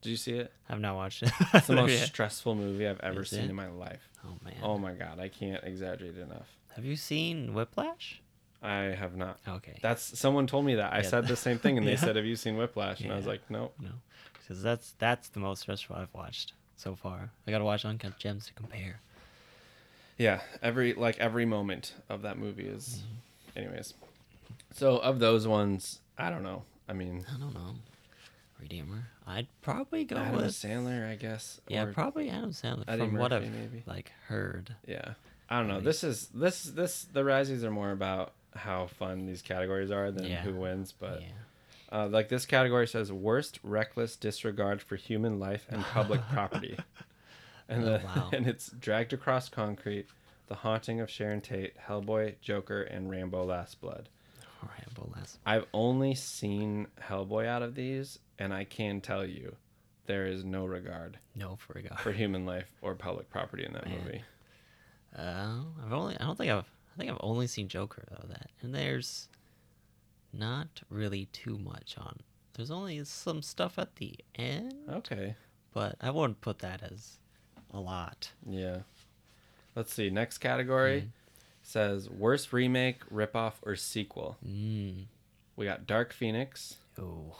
Did you see it?
I've not watched it.
It's the most stressful movie I've ever
Is
seen
it?
in my life.
Oh man.
Oh my god, I can't exaggerate enough.
Have you seen Whiplash?
I have not.
Okay.
That's someone told me that. I
Yeah.
said the same thing, and they
Yeah.
said, "Have you seen Whiplash?" And I was like, "Nope."
no. Because that's that's the most stressful I've watched so far. I gotta watch Uncut Gems to compare.
Yeah, every like every moment of that movie is,
Mm-hmm.
anyways. So of those ones, I don't know. I mean,
I don't know. Redeemer. I'd probably go
Adam
with
Sandler, I guess.
Yeah, probably Adam Sandler
Eddie
from what I've
maybe.
like heard.
Yeah, I don't know. This is this this the Razzies are more about how fun these categories are than
Yeah.
who wins. But
yeah.
uh, like this category says worst reckless disregard for human life and public property, and
Oh,
the
wow.
and it's dragged across concrete. The Haunting of Sharon Tate, Hellboy, Joker, and Rambo: Last Blood.
Rambo last.
I've only seen Hellboy out of these, and I can tell you, there is no regard
No for a
for human life or public property in that
Man.
movie.
Uh, I've only. I don't think I've. I think I've only seen Joker though. That and there's not really too much on. There's only some stuff at the end,
Okay.
but I wouldn't put that as a lot.
Yeah. Let's see. Next category says worst remake, ripoff, or sequel.
Mm.
We got Dark Phoenix,
Oh,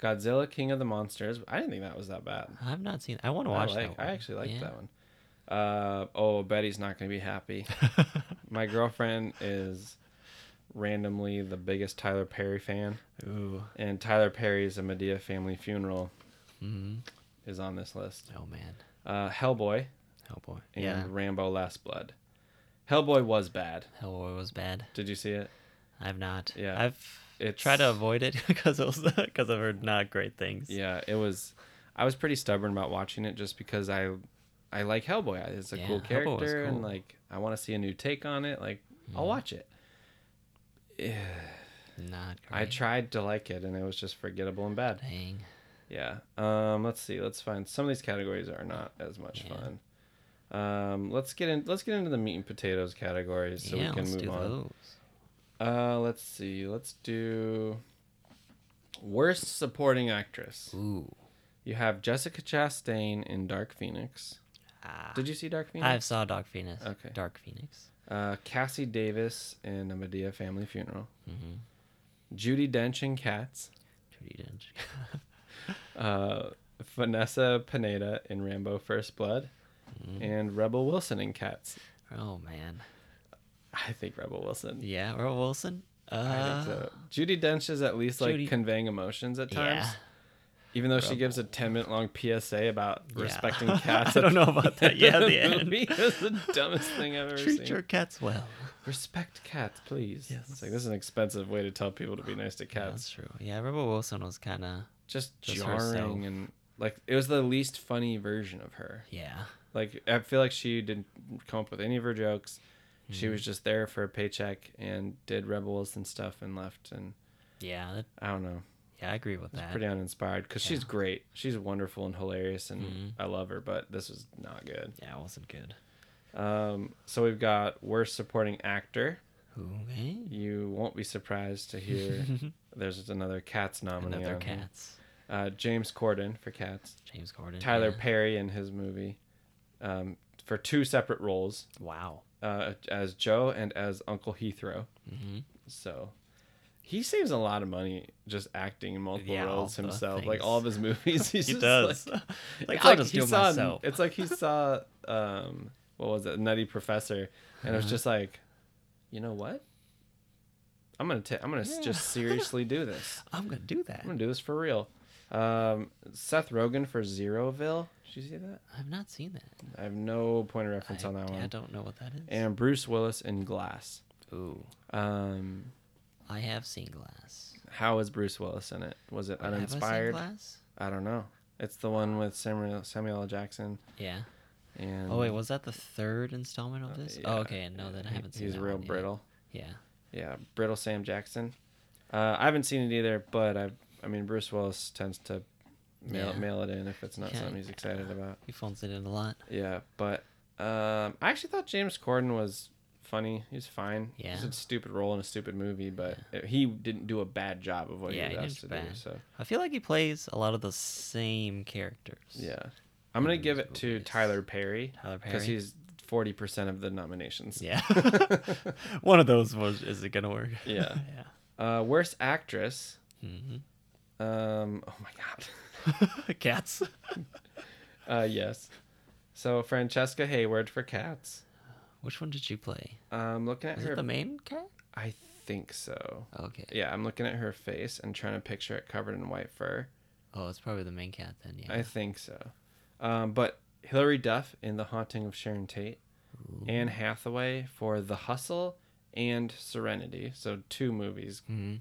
Godzilla, King of the Monsters. I didn't think that was that bad.
I've not seen. I want to
I,
watch
like,
that.
I actually liked
Yeah.
that one. Uh, oh, Betty's not going to be happy. My girlfriend is randomly the biggest Tyler Perry fan,
Ooh.
and Tyler Perry's A Madea Family Funeral
hmm
is on this list.
Oh man.
Uh, Hellboy
Hellboy.
and
yeah.
Rambo Last Blood. Hellboy was bad.
Hellboy was bad.
Did you see it?
I've not.
Yeah,
I've
it's-
tried to avoid it because it was because I've heard not great things.
Yeah, it was. I was pretty stubborn about watching it just because I, I like Hellboy. It's a
Yeah,
cool character, and like I want to see a new take on it. Like I'll
Mhm.
watch it.
Not great.
I tried to like it, and it was just forgettable and bad.
Dang.
Yeah. Um. Let's see. Let's find some of these categories are not as much
Yeah.
fun. Um. Let's get in. Let's get into the meat and potatoes categories so
yeah,
we can
let's
move
do
on.
those.
Uh. Let's see. Let's do. Worst supporting actress.
Ooh.
You have Jessica Chastain in Dark Phoenix.
Ah.
Did you see Dark Phoenix?
I saw Dark Phoenix.
Okay.
Dark Phoenix.
Uh, Cassi Davis in A Madea Family Funeral.
Mm-hmm.
Judi Dench in Cats.
Judi Dench.
Uh, Fenessa Pineda in Rambo First Blood.
Mhm.
And Rebel Wilson in Cats.
Oh man.
I think Rebel Wilson.
Yeah, Rebel Wilson. Uh,
I think so. Judi Dench is at least like conveying emotions at times.
Yeah.
Even though she gives a 10 minute long PSA about
Yeah.
respecting cats.
I don't know about that. Yeah, the end.
movie. That's the dumbest thing I've ever
Treat
seen.
your cats well.
Respect cats, please.
Yes.
It's like this is an expensive way to tell people to be nice to cats.
that's true. Yeah, Rebel Wilson was kind of
Just,
Just
jarring
herself.
and like it was the least funny version of her.
yeah.
Like I feel like she didn't come up with any of her jokes. She
Mm-hmm.
was just there for a paycheck and did Rebel Wilson stuff and left. And
Yeah, that,
I don't know,
yeah, I agree with that.
pretty uninspired because she's great. She's wonderful and hilarious, and
Mm-hmm.
I love her. But this was not good.
yeah, it wasn't good.
Um, so we've got worst supporting actor.
Okay.
You won't be surprised to hear there's another Cats nominee.
Another cats.
Uh, James Corden for Cats.
James Corden.
Tyler
yeah.
Perry in his movie um, for two separate roles
Wow.
uh, as Joe and as Uncle Heathrow.
hmm
So he saves a lot of money just acting in multiple
Yeah,
roles himself. Like all of his movies,
He
just
does.
Like,
Like, I'll
like
just
he
do
saw,
myself.
It's like he saw um, what was it, Nutty Professor, and it was
Uh-huh.
just like, you know what? I'm gonna ta- I'm gonna s just seriously do this.
I'm gonna do that.
I'm gonna do this for real. Um, Seth Rogen for Zeroville. Did you see that?
I've not seen that.
I have no point of reference
I,
on that one.
I don't know what that is.
And Bruce Willis in Glass.
Ooh,
Um,
I have seen Glass.
How was Bruce Willis in it? Was it
Have I seen
uninspired?
Glass?
I don't know. It's the one with Samuel Samuel L. Jackson
Yeah.
and
Oh wait, was that the third installment of this?
Uh, yeah.
Oh, okay. No, then I haven't seen.
He's real
one yet.
brittle.
Yeah.
Yeah, brittle Sam Jackson. Uh, I haven't seen it either, but I I mean Bruce Willis tends to mail
Yeah.
mail it in if it's not
Yeah.
something he's excited about.
He phones it in a lot.
Yeah, but um, I actually thought James Corden was funny. He's fine.
Yeah.
He's a stupid role in a stupid movie, but it- he didn't do a bad job of what
Yeah,
he was asked to
didn't
do. So
I feel like he plays a lot of the same characters.
yeah, I'm gonna give it to
movies.
Tyler Perry
Tyler
because he's forty percent of the nominations.
Yeah. One of those was. Is it gonna work?
Yeah.
yeah.
Uh, worst actress.
hmm
Um, oh my god.
Cats.
Uh, yes. So Francesca Hayward for Cats.
Which one did you play?
Um, looking at
Is
her.
it the main cat?
I think so.
Okay.
Yeah, I'm looking at her face and trying to picture it covered in white fur.
Oh, it's probably the main cat then. Yeah.
I think so. Um, but Hilary Duff in The Haunting of Sharon Tate, Anne Hathaway for The Hustle and Serenity. So two movies.
hmm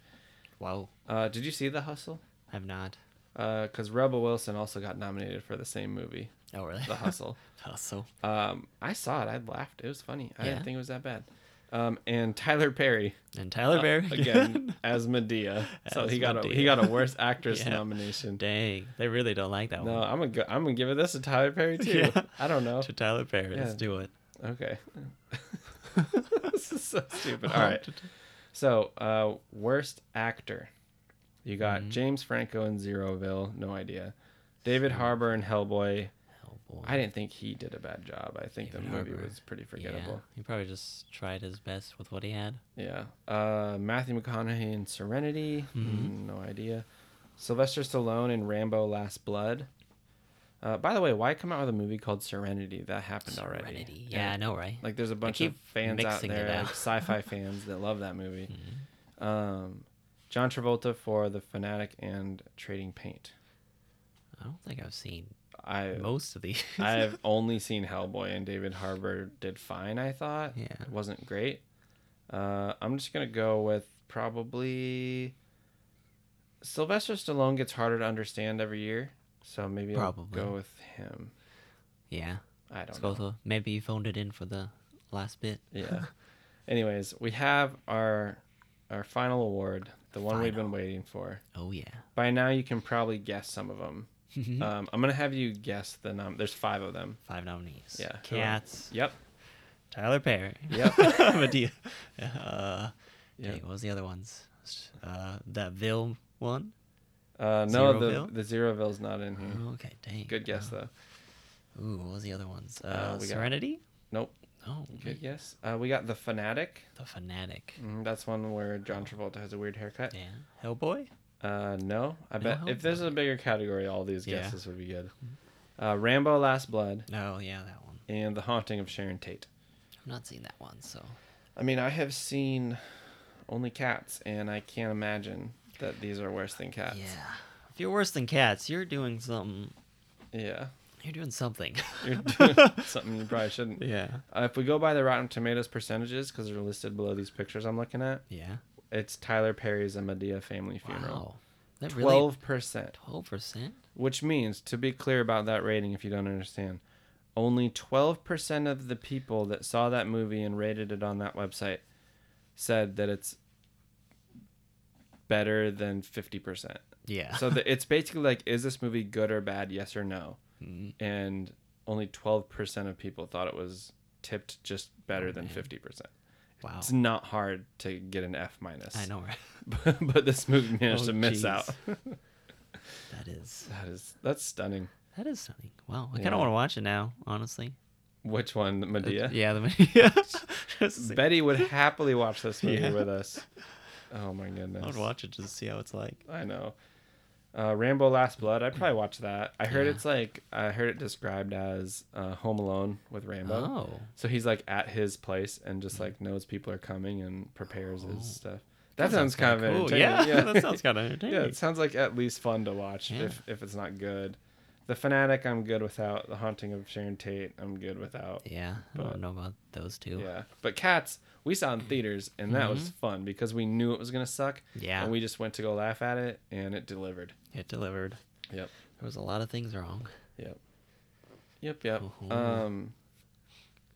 Wow.
Uh, did you see The Hustle?
I've not.
Because Rebel Wilson also got nominated for the same movie,
Oh really?
The Hustle.
Hustle.
Um, I saw it. I laughed. It was funny. I
Yeah?
didn't think it was that bad. Um, and Tyler Perry
And Tyler
uh,
Perry
again as Madea. so
As
he got a he
Madea.
got a worst actress
Yeah.
nomination.
Dang, they really don't like that one.
No,
one.
I'm gonna go, I'm gonna give it this to Tyler Perry too.
Yeah.
I don't know.
To Tyler Perry, let's
Yeah.
do it.
Okay. this is so stupid. All right. So, uh, worst actor. You got
Mhm.
James Franco in Zeroville. No idea. David Harbour in Hellboy. I didn't think he did a bad job. I think
David
the movie
Harbour.
was pretty
Yeah,
forgettable.
he probably just tried his best with what he had.
Yeah. Uh, Matthew McConaughey in Serenity.
Mhm.
No idea. Sylvester Stallone in Rambo: Last Blood. Uh, by the way, why come out with a movie called Serenity? That happened already.
Serenity. Yeah, I know, right?
Like, there's a bunch of fans out there,
out. Mm-hmm.
sci-fi fans that love that movie. Um, John Travolta for The Fanatic and Trading Paint.
I don't think I've seen
I
most of these.
I've only seen Hellboy, and David Harbour did fine. I thought.
Yeah.
It wasn't great. Uh, I'm just gonna go with probably. Sylvester Stallone gets harder to understand every year, so maybe
Probably.
I'll go with him.
yeah.
I don't
go
know.
maybe you phoned it in for the last bit.
Yeah. Anyways, we have our our final award, the one we've been waiting for.
Oh yeah.
By now, you can probably guess some of them. Um, I'm gonna have you guess the num. There's five of them.
Five nominees.
Yeah.
Cats.
Yep.
Tyler Perry.
Yep.
Madea. Uh,
Yep.
dang, what was the other ones? Uh, that Ville one.
Uh, no, the
Zeroville?
the Zeroville's not in here.
Oh, okay, dang.
Good guess though.
Ooh, what was the other ones? Uh,
Uh, we got-
Serenity.
Nope.
Oh,
Good guess. Uh, we got the Fanatic.
The Fanatic.
Mm, that's one where John Travolta has a weird haircut.
Yeah. Hellboy.
Uh, no, I
No
bet if
Hellboy.
there's a bigger category, all these
Yeah.
guesses would be good. Uh, Rambo: Last Blood
Oh yeah, that one.
and The Haunting of Sharon Tate.
I've not seen that one, so
I mean, I have seen only cats, and I can't imagine that these are worse than cats.
yeah. I you're worse than cats, you're doing something.
Yeah.
You're doing something.
You're doing something you probably shouldn't.
yeah.
Uh, if we go by the Rotten Tomatoes percentages, because they're listed below these pictures I'm looking at,
Yeah.
It's Tyler Perry's A Madea Family Funeral.
Wow.
Twelve percent,
twelve percent.
which means to be clear about that rating, if you don't understand, only twelve percent of the people that saw that movie and rated it on that website said that it's better than fifty percent.
Yeah.
So the, it's basically like, is this movie good or bad? Yes or no.
Mhm.
And only twelve percent of people thought it was tipped just better
Oh,
than fifty percent.
Wow.
It's not hard to get an F minus.
I know, right?
but, but this movie managed
Oh,
to miss
jeez.
out.
That is
that is that's stunning.
that is stunning. Wow. I
Yeah.
kind of want to watch it now, honestly.
Which one, the Madea?
Uh, yeah, the Madea.
Betty would happily watch this movie
Yeah.
with us. Oh my goodness.
I would watch it just to see how it's like.
I know. Uh, Rambo: Last Blood. I'd probably watch that. I heard
Yeah.
it's like I heard it described as uh, Home Alone with Rambo.
Oh.
So he's like at his place and just like knows people are coming and prepares
Oh.
his stuff. That, sounds, kind of
cool.
entertaining.
Yeah, that sounds kind of entertaining.
yeah, it sounds like at least fun to watch
Yeah.
if if it's not good. The Fanatic, I'm good without. The Haunting of Sharon Tate, I'm good without.
Yeah,
but, I
don't know about those two.
Yeah, but Cats, we saw in theaters, and that was fun because we knew it was gonna suck.
Mm-hmm. Yeah.
and we just went to go laugh at it, and it delivered.
It delivered.
Yep,
There was a lot of things wrong.
yep, yep, yep.
Mhm.
Um,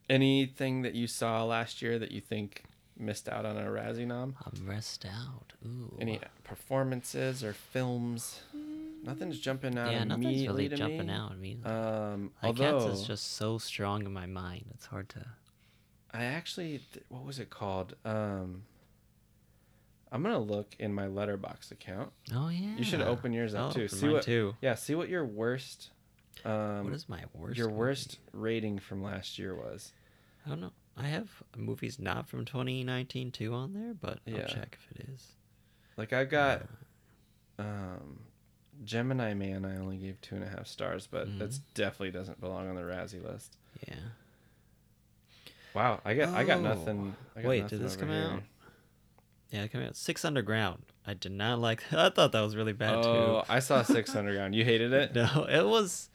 anything that you saw last year that you think missed out on a Razzie nom?
I'm rest out. Ooh.
Any performances or films? Nothing's jumping out
yeah, nothing's really
to
jumping
me.
out at me.
Um,
like
although
Cats is just so strong in my mind. It's hard to.
I actually, th- what was it called? Um, I'm gonna look in my Letterboxd account.
Oh yeah.
You should open yours up
I'll
too. See what?
too.
Yeah, see what your worst. Um,
what is my worst?
your
movie?
worst rating from last year was?
I don't know. I have movies not from 2019 too on there, but
Yeah.
I'll check if it is.
Like I've got, um, Gemini Man. I only gave two and a half stars, but
Mhm.
that's definitely doesn't belong on the Razzie list.
Yeah.
Wow, I got I got
Oh.
nothing. I got
Wait,
nothing
did this come
here.
out? Yeah, it came out. Six Underground. I did not like. I thought that was really bad
Oh,
too.
I saw Six Underground. You hated it.
No, it was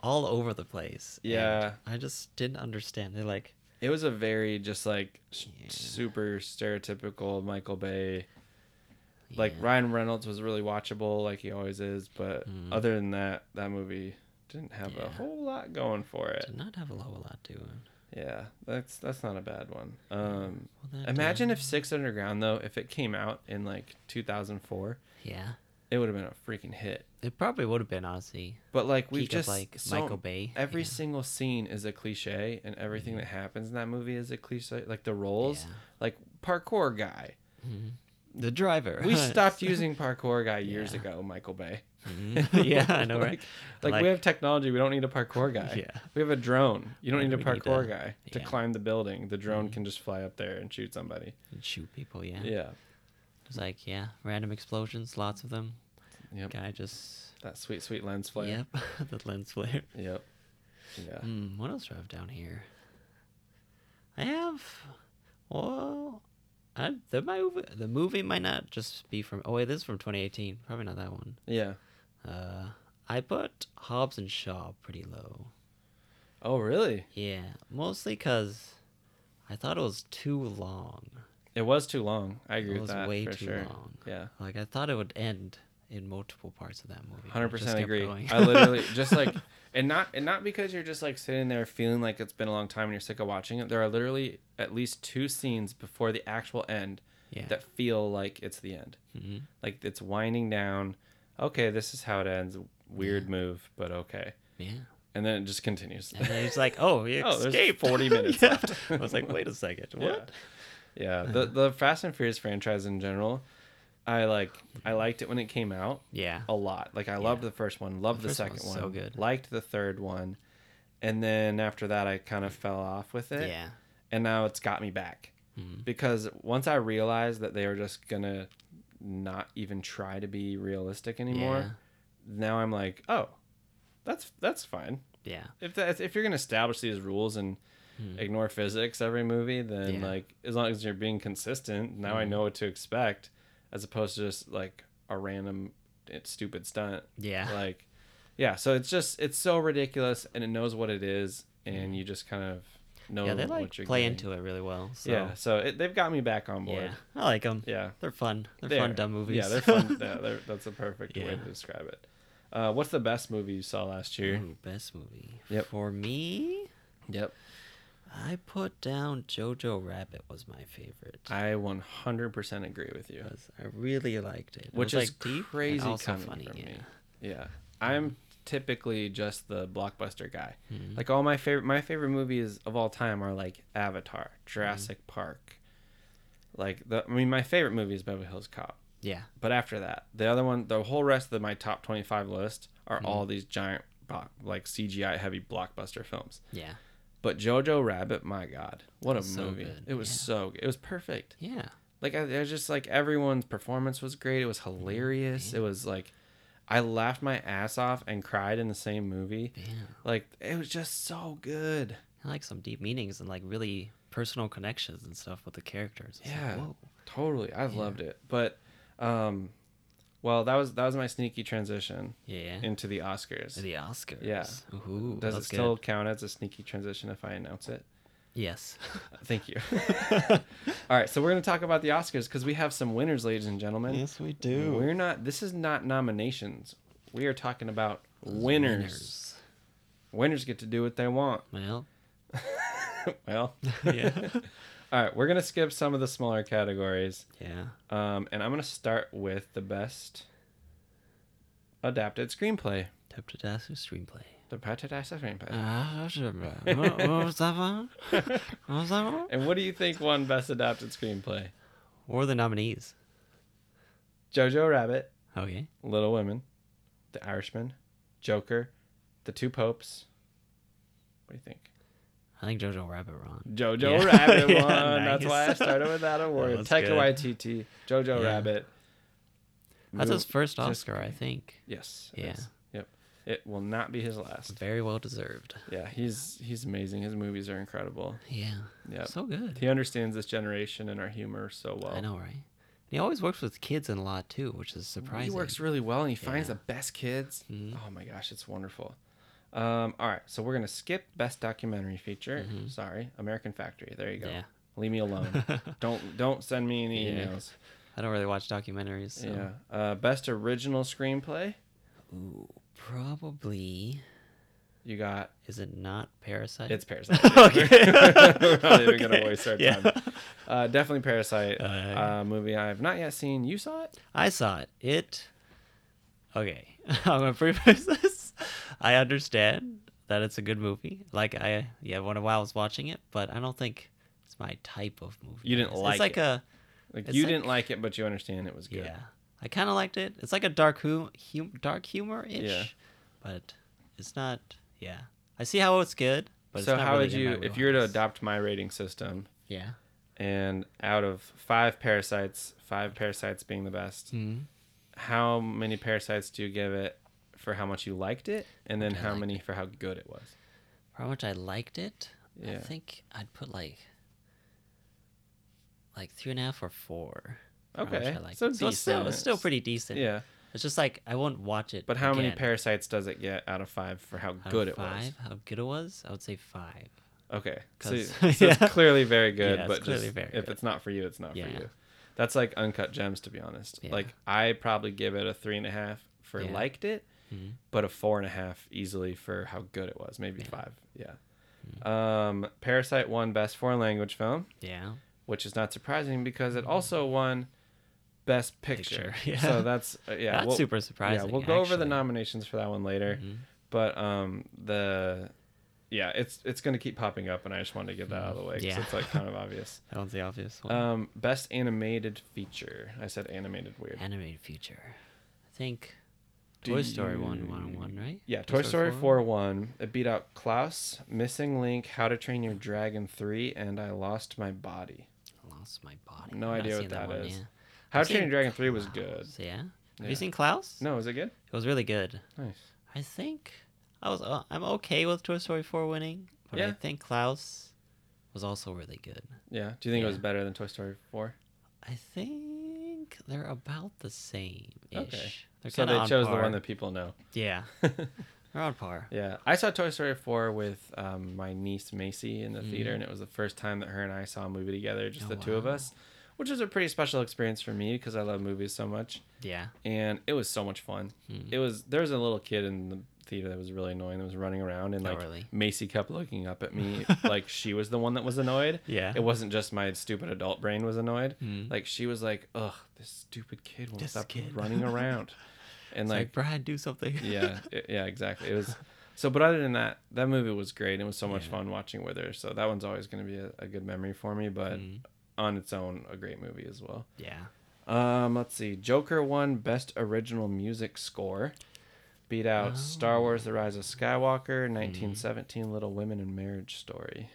all over the place.
Yeah.
I just didn't understand. They like.
It was a very just like
Yeah.
super stereotypical Michael Bay. Like
yeah.
Ryan Reynolds was really watchable, like he always is, but
Mhm.
other than that, that movie didn't have a whole lot going for it.
did not have a whole lot to it.
Yeah, that's that's not a bad one. Um,
Well,
imagine if Six Underground though, if it came out in like 2004,
Yeah,
it would have been a freaking hit.
it probably would have been honestly.
But like
of,
just
like,
so-
Michael Bay,
Every
yeah. Mm-hmm.
single scene is a cliche, and everything that happens in that movie is a cliche. Like the roles,
Yeah.
like parkour guy.
Mhm. The driver.
We stopped using parkour guy years
Yeah.
ago, Michael Bay.
Mhm. yeah, I know, right?
Like, like, we have technology, we don't need a parkour guy.
Yeah.
We have a drone. You don't need a
we need
parkour
a-
guy to
yeah. Mm-hmm.
climb the building. The drone can just fly up there and shoot somebody.
And shoot people. Yeah.
Yeah.
It's like yeah, random explosions, lots of them.
Yep.
Guy just.
That sweet, sweet lens flare.
Yep. the lens flare.
Yep. Yeah.
Hmm, what else do I have down here? I have. Well, I, the movie the movie might not just be from. Oh wait, this is from 2018. Probably not that one.
Yeah.
Uh, I put Hobbs and Shaw pretty low.
Oh, really?
Yeah, mostly because I thought it was too long.
It was too long. I agree
It
with
was
that
way
for
too
sure.
long.
Yeah.
Like I thought it would end in multiple parts of that movie.
Hundred percent agree. I literally just like, and not and not because you're just like sitting there feeling like it's been a long time and you're sick of watching it. There are literally at least two scenes before the actual end
yeah.
that feel like it's the end.
Mhm.
Like it's winding down. Okay, this is how it ends. Weird move, but okay.
Yeah.
And then it just continues.
And then he's like, "Oh, he
Oh, there's 40 minutes
Yeah.
left.
I was like, "Wait a second,
Yeah.
what?"
Yeah, the the Fast and Furious franchise in general, I like. I liked it when it came out
Yeah.
a lot. Like I loved the first one, loved the,
first
second one,
so good.
liked the third one, and then after that, I kind of fell off with it.
Yeah.
and now it's got me back
Mhm.
because once I realized that they were just gonna not even try to be realistic anymore,
Yeah.
now I'm like, oh, that's that's fine.
Yeah.
If that's if you're gonna establish these rules and ignore physics every movie, then
Hmm. Yeah.
like as long as you're being consistent, now I
Mhm.
know what to expect, as opposed to just like a random stupid stunt.
Yeah.
Like, yeah. So it's just it's so ridiculous, and it knows what it is, and you just kind of know
yeah, they
what
like
you're
play
getting.
into it really well. So,
Yeah. So it, they've got me back on board.
yeah, I like them.
Yeah.
They're fun. They're,
They're-
fun dumb movies.
Yeah, they're fun. yeah, they're, that's a perfect way to describe it. Uh, what's the best movie you saw last year?
Ooh, best movie.
Yep.
For me,
Yep.
I put down Jojo Rabbit was my favorite.
I 100% agree with you.
I really liked it.
Which is
like deep
crazy
also
coming
funny.
from
yeah.
me. Yeah. I'm typically just the blockbuster guy.
Mhm.
Like all my favorite my favorite movies of all time are like Avatar, Jurassic Park. Like the I mean my favorite movie is Beverly Hills Cop.
Yeah.
But after that, the other one, the whole rest of my top 25 list
Mm-hmm.
are all these giant like CGI heavy blockbuster films.
Yeah.
But Jojo Rabbit, my god, what a
So
movie!
good,
It was
yeah.
so good. It was perfect.
Yeah.
Like I, I was just like everyone's performance was great. It was hilarious. It was like I laughed my ass off and cried in the same movie.
Yeah.
Like it was just so good.
I like some deep meanings and like really personal connections and stuff with the characters. It's like,
Yeah,
whoa.
totally. I loved it. But, um, well, that was that was my sneaky transition
Yeah.
into the Oscars.
the Oscars.
Yeah.
Ooh,
Does it still
good.
count as a sneaky transition if I announce it?
Yes.
Thank you. All right, so we're going to talk about the Oscars because we have some winners, ladies and gentlemen.
Yes, we do.
We're not. This is not nominations. We are talking about winners. Winners get to do what they want.
Well,
well,
yeah.
All right. We're gonna skip some of the smaller categories,
yeah.
um, and I'm gonna start with the best adapted screenplay.
Teptadasu screenplay.
The adapted screenplay.
Ah, what what was that one? What was that one?
and what do you think won best adapted screenplay?
Or the nominees.
Jojo Rabbit,
Okay.
Little Women, The Irishman, Joker, The Two Popes. What do you think?
I think Jojo Rabbit won.
Jojo
Yeah.
Rabbit
Yeah,
won. That's why I started with that award.
That's
Taika. Waititi, Jojo
Yeah.
Rabbit.
That's his first
just-
Oscar, I think.
Yes.
Yeah.
is. Yep. It will not be his last.
Very well deserved.
Yeah, he's he's amazing. His movies are incredible.
Yeah.
Yeah.
So good.
He understands this generation and our humor so well.
I know, right? He always works with kids in a lot too, which is surprising.
He works really well and he finds
Yeah.
the best kids.
Mhm.
Oh my gosh, it's wonderful. Um, all right, so we're gonna skip best documentary feature. Sorry, American Factory. There you go.
Mm-hmm. Yeah.
Leave me alone. don't don't send me any
Yeah.
emails.
I don't really watch documentaries. So.
Yeah. Uh, best original screenplay.
Ooh, probably.
You got
Is it not Parasite?
it's Parasite.
Okay.
We're not even gonna waste our
Yeah.
time. Uh, definitely Parasite.
Uh,
uh, movie I have not yet seen. You saw it?
I saw it. It. Okay, I'm gonna preface this. I understand that it's a good movie. Like I, yeah, when while I was watching it, but I don't think it's my type of movie.
You didn't
It's-
like
It's like
it.
a
Like you
like-
didn't like it, but you understand it was good.
yeah. I kind of liked it. It's like a dark hu- hum- dark humor ish,
Yeah.
but it's not. Yeah, I see how it's good. But
so how
really
would you, if you were to adopt my rating system,
Yeah.
and out of five parasites, five parasites being the best,
hmm
how many parasites do you give it for how much you liked it, and then how many for how good it was?
For how much I liked it, I think I'd put like like three and a half or four. for how much
Okay, so
it. it's still it's still pretty decent.
Yeah,
It's just like I won't watch it.
but how many parasites does it get out of five for how
Out
good it was?
five? How good it was? I would say five.
Okay, so,
yeah.
it's clearly very good,
Yeah, it's
but
clearly
just, if
good.
it's not for you, it's not
Yeah.
for you. That's like uncut gems, to be honest.
Yeah.
Like I probably give it a three and a half for
Yeah.
liked it,
Mhm.
but a four and a half easily for how good it was. Maybe
Yeah. Mm-hmm.
five. Yeah. Um, Parasite won Best Foreign Language Film,
Yeah.
which is not surprising because it also won Best Picture.
Picture, yeah.
So that's uh, yeah.
That's
we'll-
super surprising.
Yeah, we'll go over the nominations for that one later,
Mhm.
but um, the yeah, it's it's gonna keep popping up, and I just wanted to get that out of the way because
Yeah.
it's like kind of obvious.
That one's the obvious one.
Um, best animated feature. I said animated weird.
Animated feature. I think Toy Story one one
you-
one right?
Yeah, Toy Story 4 1. It beat out Klaus, Missing Link, How to Train Your Dragon 3, and I Lost My Body.
I lost my body.
No
I've
idea what
seen
that
one,
is.
yeah.
How
I've
to Train Your Dragon 3 was good.
Yeah. Have
Yeah.
you seen Klaus?
No, is it good?
It was really good.
Nice.
I think I was uh, I'm okay with Toy Story 4 winning, but I think Klaus was also really good.
Yeah. Do you think it was better than Toy Story 4?
I think they're about the same.
Okay.
They're
So they chose the one that people know.
Yeah. they're on par.
Yeah, I saw Toy Story 4 with um, my niece Macy in the
Mm-hmm.
theater, and it was the first time that her and I saw a movie together, just
Oh,
the two of us, which was a pretty special experience for me because I love movies so much,
Yeah.
and it was so much fun.
Mm.
It was there was a little kid in the theater that was really annoying that was running around, and
Oh,
like
really?
Macy kept looking up at me like she was the one that was annoyed.
Yeah.
it wasn't just my stupid adult brain was annoyed.
Mm.
Like she was like, "Ugh, this stupid kid won't
This
stop
kid."
running around," and like
like, Brad, do something.
yeah it- yeah exactly it was so but other than that that movie was great it was so much
Yeah.
fun watching with her so that one's always going to be a, a good memory for me but
Mm.
on its own a great movie as well
Yeah.
um let's see joker won best original music score beat out star wars the rise of skywalker hmm. 1917 little women and marriage story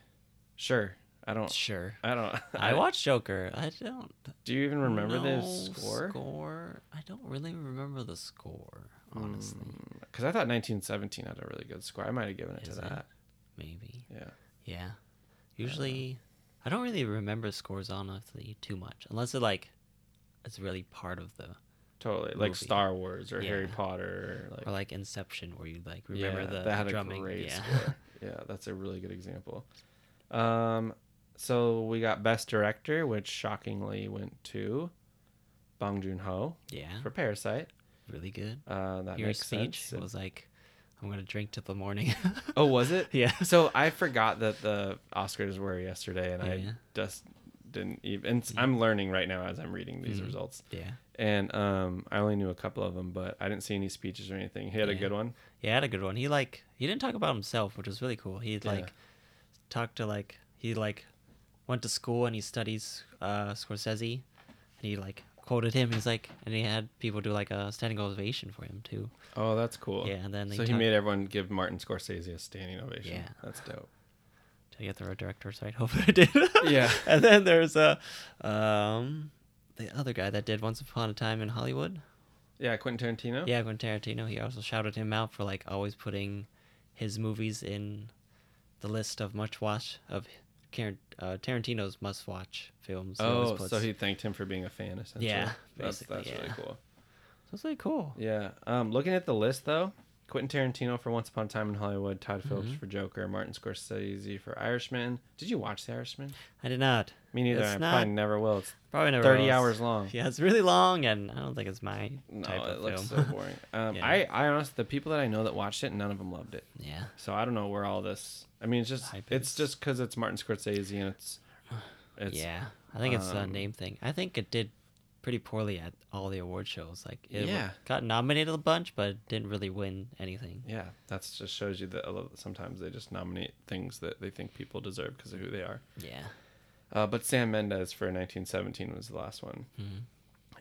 sure i don't
Sure.
i don't
I watched Joker. I don't
do you even remember the score
Score. I don't really remember the score, honestly. Hmm.
because i thought 1917 had a really good score i might have given it
Is
to
it?
that
Maybe.
yeah
Yeah. Usually, I don't really remember scores honestly too much, unless it like, it's really part of the
Totally, like
movie.
Star Wars or Harry Potter, or like,
or like Inception, where you like remember
yeah,
the
that had
drumming.
a great
yeah.
score. Yeah, that's a really good example. Um, so we got Best Director, which shockingly went to Bong Joon Ho
yeah.
for Parasite.
Really good.
Uh, that
Your
makes
speech
sense.
was like, "I'm gonna drink till the morning."
oh, was it?
Yeah.
So I forgot that the Oscars were yesterday, and I just didn't even. And I'm learning right now as I'm reading these
Mhm.
results,
yeah.
And um, I only knew a couple of them, but I didn't see any speeches or anything. He had a good one.
Yeah, He had a good one. He like he didn't talk about himself, which was really cool. He
Yeah.
like talked to like he like went to school and he studies uh Scorsese, and he like quoted him. He's like, and he had people do like a standing ovation for him too.
Oh, that's cool.
Yeah, and then
so he made everyone give Martin Scorsese a standing ovation.
Yeah.
that's dope.
Did I get the right directors right? Hopefully I did.
Yeah.
and then there's a um the other guy that did Once Upon a Time in Hollywood.
Yeah, Quentin Tarantino.
Yeah, Quentin Tarantino. He also shouted him out for like always putting his movies in the list of much watch of uh, Tarantino's must watch films. He
Oh,
puts-
so he thanked him for being a fan, essentially.
Yeah,
that's that's really
yeah.
cool.
That's really cool.
Yeah. Um, looking at the list though, Quentin Tarantino for Once Upon a Time in Hollywood, Todd Phillips
Mm-hmm.
for Joker, Martin Scorsese for Irishman. Did you watch The Irishman?
I did not.
Me neither.
It's
I
not
probably never will. It's
probably never.
thirty
was.
hours long.
Yeah, it's really long, and I don't think it's my
No,
type
it
of
looks
film.
so boring. Um,
Yeah.
I, I honestly, the people that I know that watched it, none of them loved it.
yeah.
So I don't know where all this. I mean, it's just
Hype
it's
is.
just because it's Martin Scorsese and it's it's
yeah, I think it's a
um,
name thing. I think it did pretty poorly at all the award shows. Like, it
Yeah.
got nominated a bunch, but didn't really win anything.
Yeah, that just shows you that sometimes they just nominate things that they think people deserve because of who they are.
Yeah.
Uh, but Sam Mendes for 1917 was the last one,
Mhm.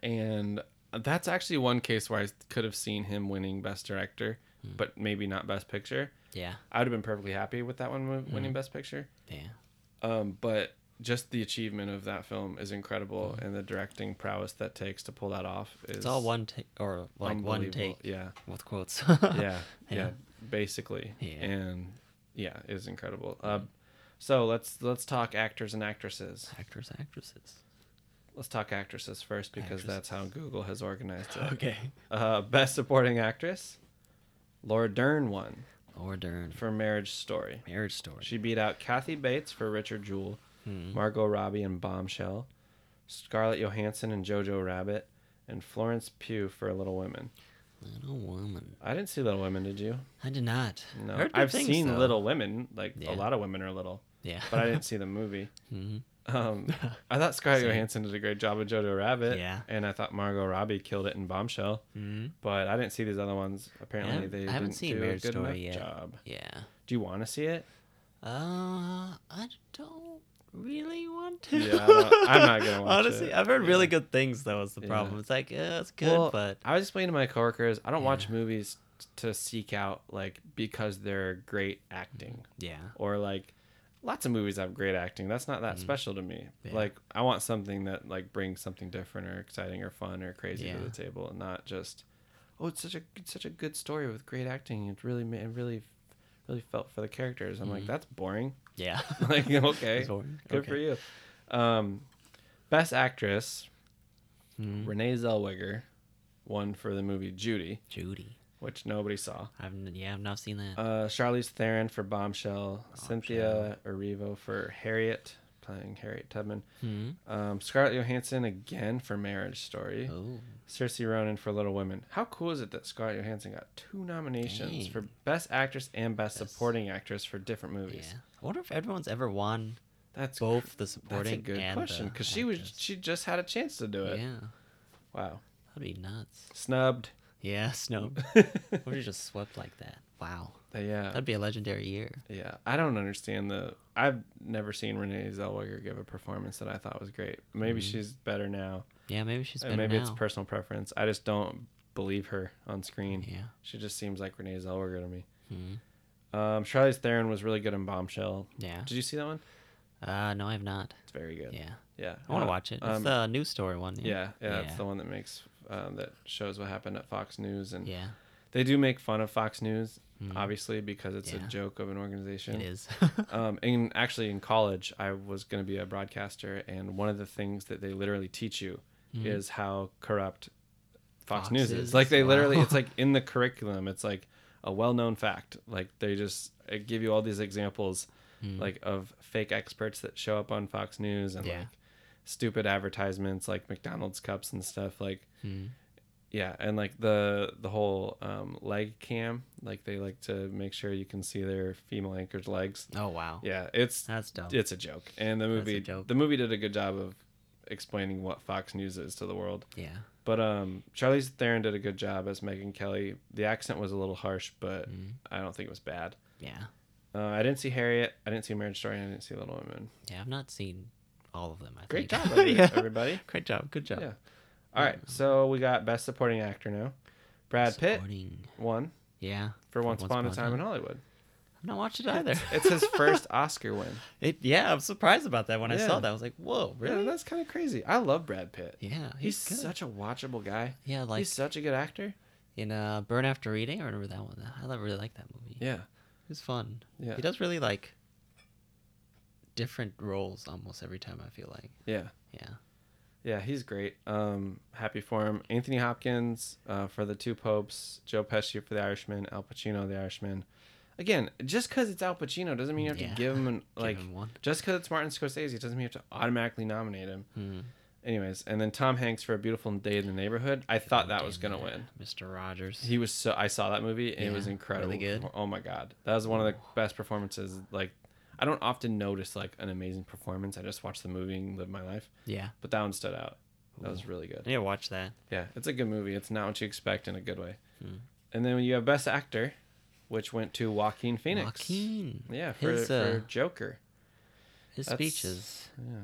and that's actually one case where I could have seen him winning Best Director,
Hmm.
but maybe not Best Picture.
Yeah.
I would have been perfectly happy with that one win- winning Best Picture.
Yeah.
Um, but just the achievement of that film is incredible, and the directing prowess that takes to pull that off is.
It's all one take or like one take
Yeah,
with quotes.
yeah, yeah,
Yeah.
basically,
Yeah.
and yeah, it is incredible. Uh, so let's let's talk actors and actresses.
Actors, and actresses.
Let's talk actresses first because that's how Google has organized it.
Okay.
Uh, best supporting actress, Laura Dern won
Laura Dern.
for Marriage Story.
Marriage Story.
She beat out Kathy Bates for Richard Jewell,
Hmm.
Margot Robbie in Bombshell, Scarlett Johansson and Jojo Rabbit, and Florence Pugh for Little Women.
Little woman.
I didn't see Little Women, did you?
I did not.
No, I've
things,
seen
though.
Little Women. Like
Yeah.
a lot of women are little,
Yeah.
but I didn't see the movie.
hmm
Um, I thought Scarlett Johansson did a great job with Jojo Rabbit.
Yeah.
and I thought Margot Robbie killed it in Bombshell.
hmm
But I didn't see these other ones. Apparently, they
I haven't
didn't
seen
do
Marriage
a good
Story
enough
yet.
job.
Yeah.
Do you want to see it?
Uh, I don't really want to.
Yeah, I don't- I'm not gonna watch
Honestly,
it.
I've heard really good things though. Is the
Yeah.
problem? It's like yeah, it's good,
Well,
but
I was explaining to my coworkers, I don't watch movies to seek out like because they're great acting
yeah,
or like lots of movies have great acting. That's not that special to me.
Mm-hmm. Yeah.
Like I want something that like brings something different or exciting or fun or crazy
Yeah.
to the table, and not just oh, it's such a it's such a good story with great acting. It really ma- it really really felt for the characters. I'm like that's boring.
Yeah.
like okay,
It's
good
Okay.
for you. Um, best actress.
Mhm.
Renee Zellweger won for the movie Judy,
Judy.
which nobody saw.
I've n- yeah, I've not seen that.
Uh, Charlize Theron for Bombshell, Cynthia Erivo for Harriet, playing Harriet Tubman.
hmm
Um, Scarlett Johansson again for Marriage Story.
Oh,
Saoirse Ronan for Little Women. How cool is it that Scarlett Johansson got two nominations
Dang.
for Best Actress and Best,
Best-
Supporting Actress for different movies?
yeah. I wonder if everyone's ever won
That's
both the supporting That's
a good
and
question because she was she just had a chance to do it.
Yeah,
Wow,
that'd be nuts.
snubbed.
Yeah, Snow. What if you just swept like that? Wow,
yeah,
that'd be a legendary year.
yeah. I don't understand the. I've never seen Renee Zellweger give a performance that I thought was great. Maybe
Mhm.
she's better now.
Yeah, maybe she's better
maybe
now.
it's personal preference. I just don't believe her on screen.
Yeah.
She just seems like Renee Zellweger to me.
hmm
Um, Charlize Theron was really good in Bombshell.
Yeah.
Did you see that one?
Uh, no, I have not.
It's very good.
Yeah,
Yeah.
I want to
Uh,
watch it. It's
um,
the news story one.
yeah, yeah, That's
Yeah.
the one that makes um, that shows what happened at Fox News, and
Yeah,
they do make fun of Fox News,
Mhm.
obviously because it's
Yeah.
a joke of an organization.
it is.
um, and actually, in college, I was going to be a broadcaster, and one of the things that they literally teach you
Mhm.
is how corrupt Fox,
Fox
News
is?
is. Like they literally,
Wow.
it's like in the curriculum. It's like a well-known fact. Like they just give you all these examples,
Mm.
like of fake experts that show up on Fox News and
Yeah.
like stupid advertisements, like McDonald's cups and stuff. Like
Hmm.
yeah, and like the the whole um, leg cam, like they like to make sure you can see their female anchor's legs.
Oh wow.
Yeah, it's
That's dumb.
it's a joke, and the movie the movie did a good job of explaining what Fox News is to the world.
yeah.
But um, Charlize Theron did a good job as Megyn Kelly. The accent was a little harsh, but
Mhm.
I don't think it was bad.
Yeah.
Uh, I didn't see Harriet. I didn't see Marriage Story. and I didn't see Little Women.
Yeah. I've not seen all of them. I
Great
think.
job, every-
yeah.
everybody.
Great job. Good job.
Yeah. All right, so we got Best Supporting Actor now. Brad Pitt
Supporting-
won
Yeah.
for Once Upon a Time in Hollywood.
I've not watched it either.
It's his first Oscar win.
It, yeah, I'm surprised about that when I saw that. I was like, "Whoa,
Really?
really?"
that's kind of crazy. I love Brad Pitt.
Yeah,
He's,
good.
such a watchable guy.
yeah, like
He's such a good actor.
in uh, Burn After Reading. I remember that one. I really like that movie.
Yeah.
It was fun.
Yeah.
He does really like different roles almost every time. I feel like.
Yeah.
Yeah.
Yeah, he's great. Um, happy for him. Anthony Hopkins uh, for the two popes, Joe Pesci for the Irishman, Al Pacino the Irishman. Again, just because it's Al Pacino doesn't mean you have
Yeah.
to give him an, like.
him one.
Just because it's Martin Scorsese doesn't mean you have to automatically nominate him.
Hmm.
Anyways, and then Tom Hanks for A Beautiful Day in the Neighborhood. I thought that was gonna win.
Mr. Rogers.
He was so. I saw that movie and it was
Yeah,
incredible.
really good.
Oh my god, that was one of the best performances. Like, I don't often notice like an amazing performance. I just watch the movie and live my life.
yeah.
But that one stood out. That was really good.
Yeah, watch that.
Yeah, it's a good movie. It's not what you expect in a good way.
Hmm.
And then you have Best Actor, which went to Joaquin Phoenix.
Joaquin.
Yeah, for,
His,
for
uh,
Joker.
His
That's-
speeches.
Yeah.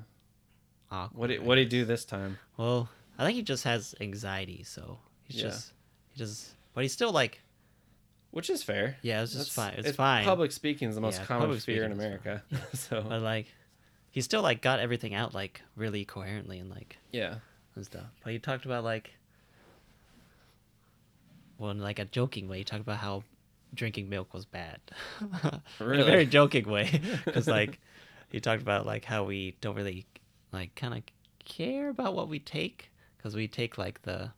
Awkward.
What did what did he do this time?
Well, I think he just has anxiety, so he's
Yeah.
just he just but he's still like
Which is fair.
Yeah, it's just
That's-
fine. It's fine.
Public speaking is the most
Yeah,
common fear in America. so
but like he still like got everything out like really coherently and like
yeah,
and stuff. But he talked about like well in like a joking way, he talked about how drinking milk was bad. In a very joking way. Because like he talked about like how we don't really like kind of care about what we take because we take like the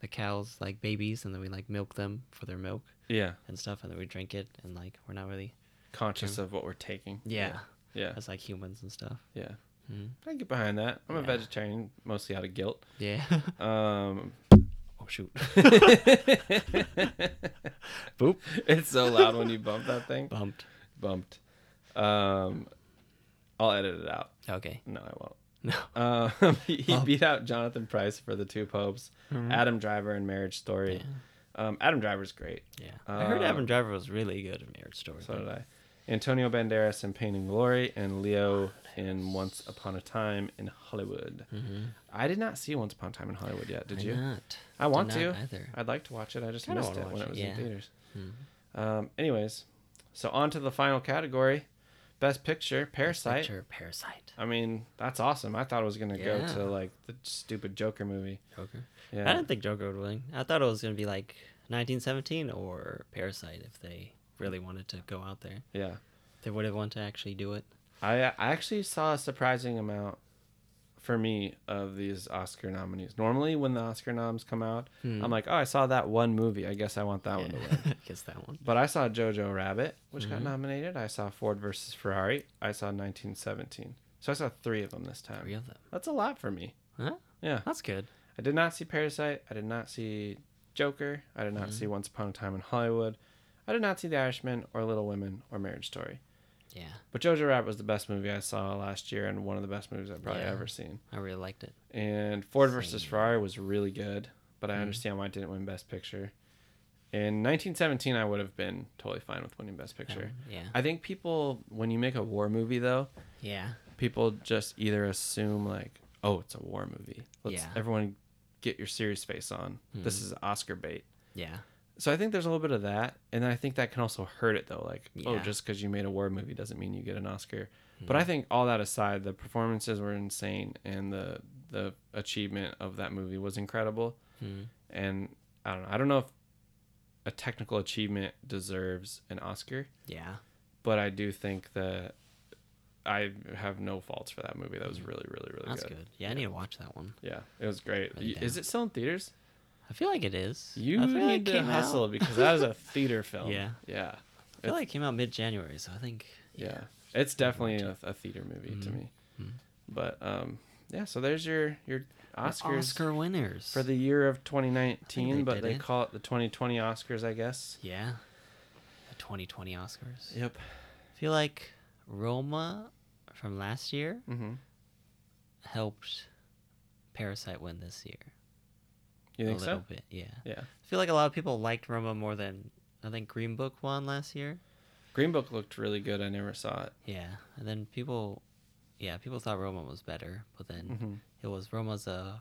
the cows like babies and then we like milk them for their milk
yeah.
and stuff and then we drink it and like we're not really
Conscious of what we're taking.
yeah,
Yeah.
as like humans and stuff.
Yeah.
Mhm.
I get behind that. I'm a vegetarian mostly out of guilt.
Yeah.
Um
shoot.
Boop. It's so loud when you bump that thing.
Bumped.
Bumped. Um I'll edit it out.
Okay.
No, I won't.
No.
Um, he he
Oh.
beat out Jonathan Pryce for the two popes,
Mhm.
Adam Driver in Marriage Story. Um, Adam Driver's great.
Yeah. I heard
Uh,
Adam Driver was really good in Marriage Story.
So did I. Antonio Banderas in Pain and Glory, and Leo in Once Upon a Time in Hollywood.
Mm-hmm.
I did not see Once Upon a Time in Hollywood yet. Did you?
Not.
I want to.
either.
I'd like to watch it. I just
Kinda
missed it when
watch
it was
it,
in
yeah.
theaters.
Mhm.
Um, anyways, so on to the final category, Best Picture, Parasite.
Picture Parasite.
I mean, that's awesome. I thought it was gonna go to like the stupid Joker movie.
Joker.
Yeah.
I didn't think Joker would win. I thought it was gonna be like 1917 or Parasite if they really wanted to go out there.
yeah.
They would have wanted to actually do it.
I I actually saw a surprising amount for me of these Oscar nominees. Normally, when the Oscar noms come out,
Hmm.
I'm like, oh, I saw that one movie. I guess I want that one to win.
Guess that one.
But I saw Jojo Rabbit, which
Mm-hmm.
got nominated. I saw Ford versus Ferrari. I saw 1917. So I saw three of them this time.
Three of them.
That's a lot for me.
Huh?
Yeah.
That's good.
I did not see Parasite. I did not see Joker. I did not
Mm-hmm.
see Once Upon a Time in Hollywood. I did not see The Irishman or Little Women or Marriage Story.
Yeah,
But Jojo Rabbit was the best movie I saw last year and one of the best movies I've probably
Yeah.
ever seen.
I really liked it.
And Ford versus
Same.
Ferrari was really good, but I
Mm-hmm.
understand why it didn't win Best Picture. In 1917, I would have been totally fine with winning Best Picture.
yeah.
I think people, when you make a war movie, though,
Yeah.
people just either assume like, oh, it's a war movie. Let's
Yeah.
everyone get your serious face on. This
Mhm.
is Oscar bait.
Yeah.
So I think there's a little bit of that, and I think that can also hurt it though. Like, oh, just because you made a war movie doesn't mean you get an Oscar.
Hmm.
But I think all that aside, the performances were insane, and the the achievement of that movie was incredible.
Hmm.
And I don't know. I don't know if a technical achievement deserves an Oscar,
Yeah.
but I do think that I have no faults for that movie. That was really, really, really
Hmm. That's
good.
good. Yeah, I need to watch that one.
Yeah, it was great.
Really
Is it still in theaters?
I feel like it is.
You
I feel like
need
it
to hustle
Out,
because that is a theater film.
Yeah.
yeah,
I feel like it came out mid January, so I think.
yeah. It's definitely a, a theater movie to
Mhm.
me.
Mhm.
But um, yeah. So there's your your Oscars
Oscar winners
for the year of 2019,
they
but they
it.
call it the 2020 Oscars, I guess.
Yeah. The 2020 Oscars.
Yep.
I feel like Roma from last year
Mm-hmm.
helped Parasite win this year.
You think
a
so?
little bit, yeah.
Yeah.
I feel like a lot of people liked Roma more than I think Green Book won last year.
Green Book looked really good. I never saw it.
Yeah, and then people, yeah, people thought Roma was better, but then
hmm
it was Roma's a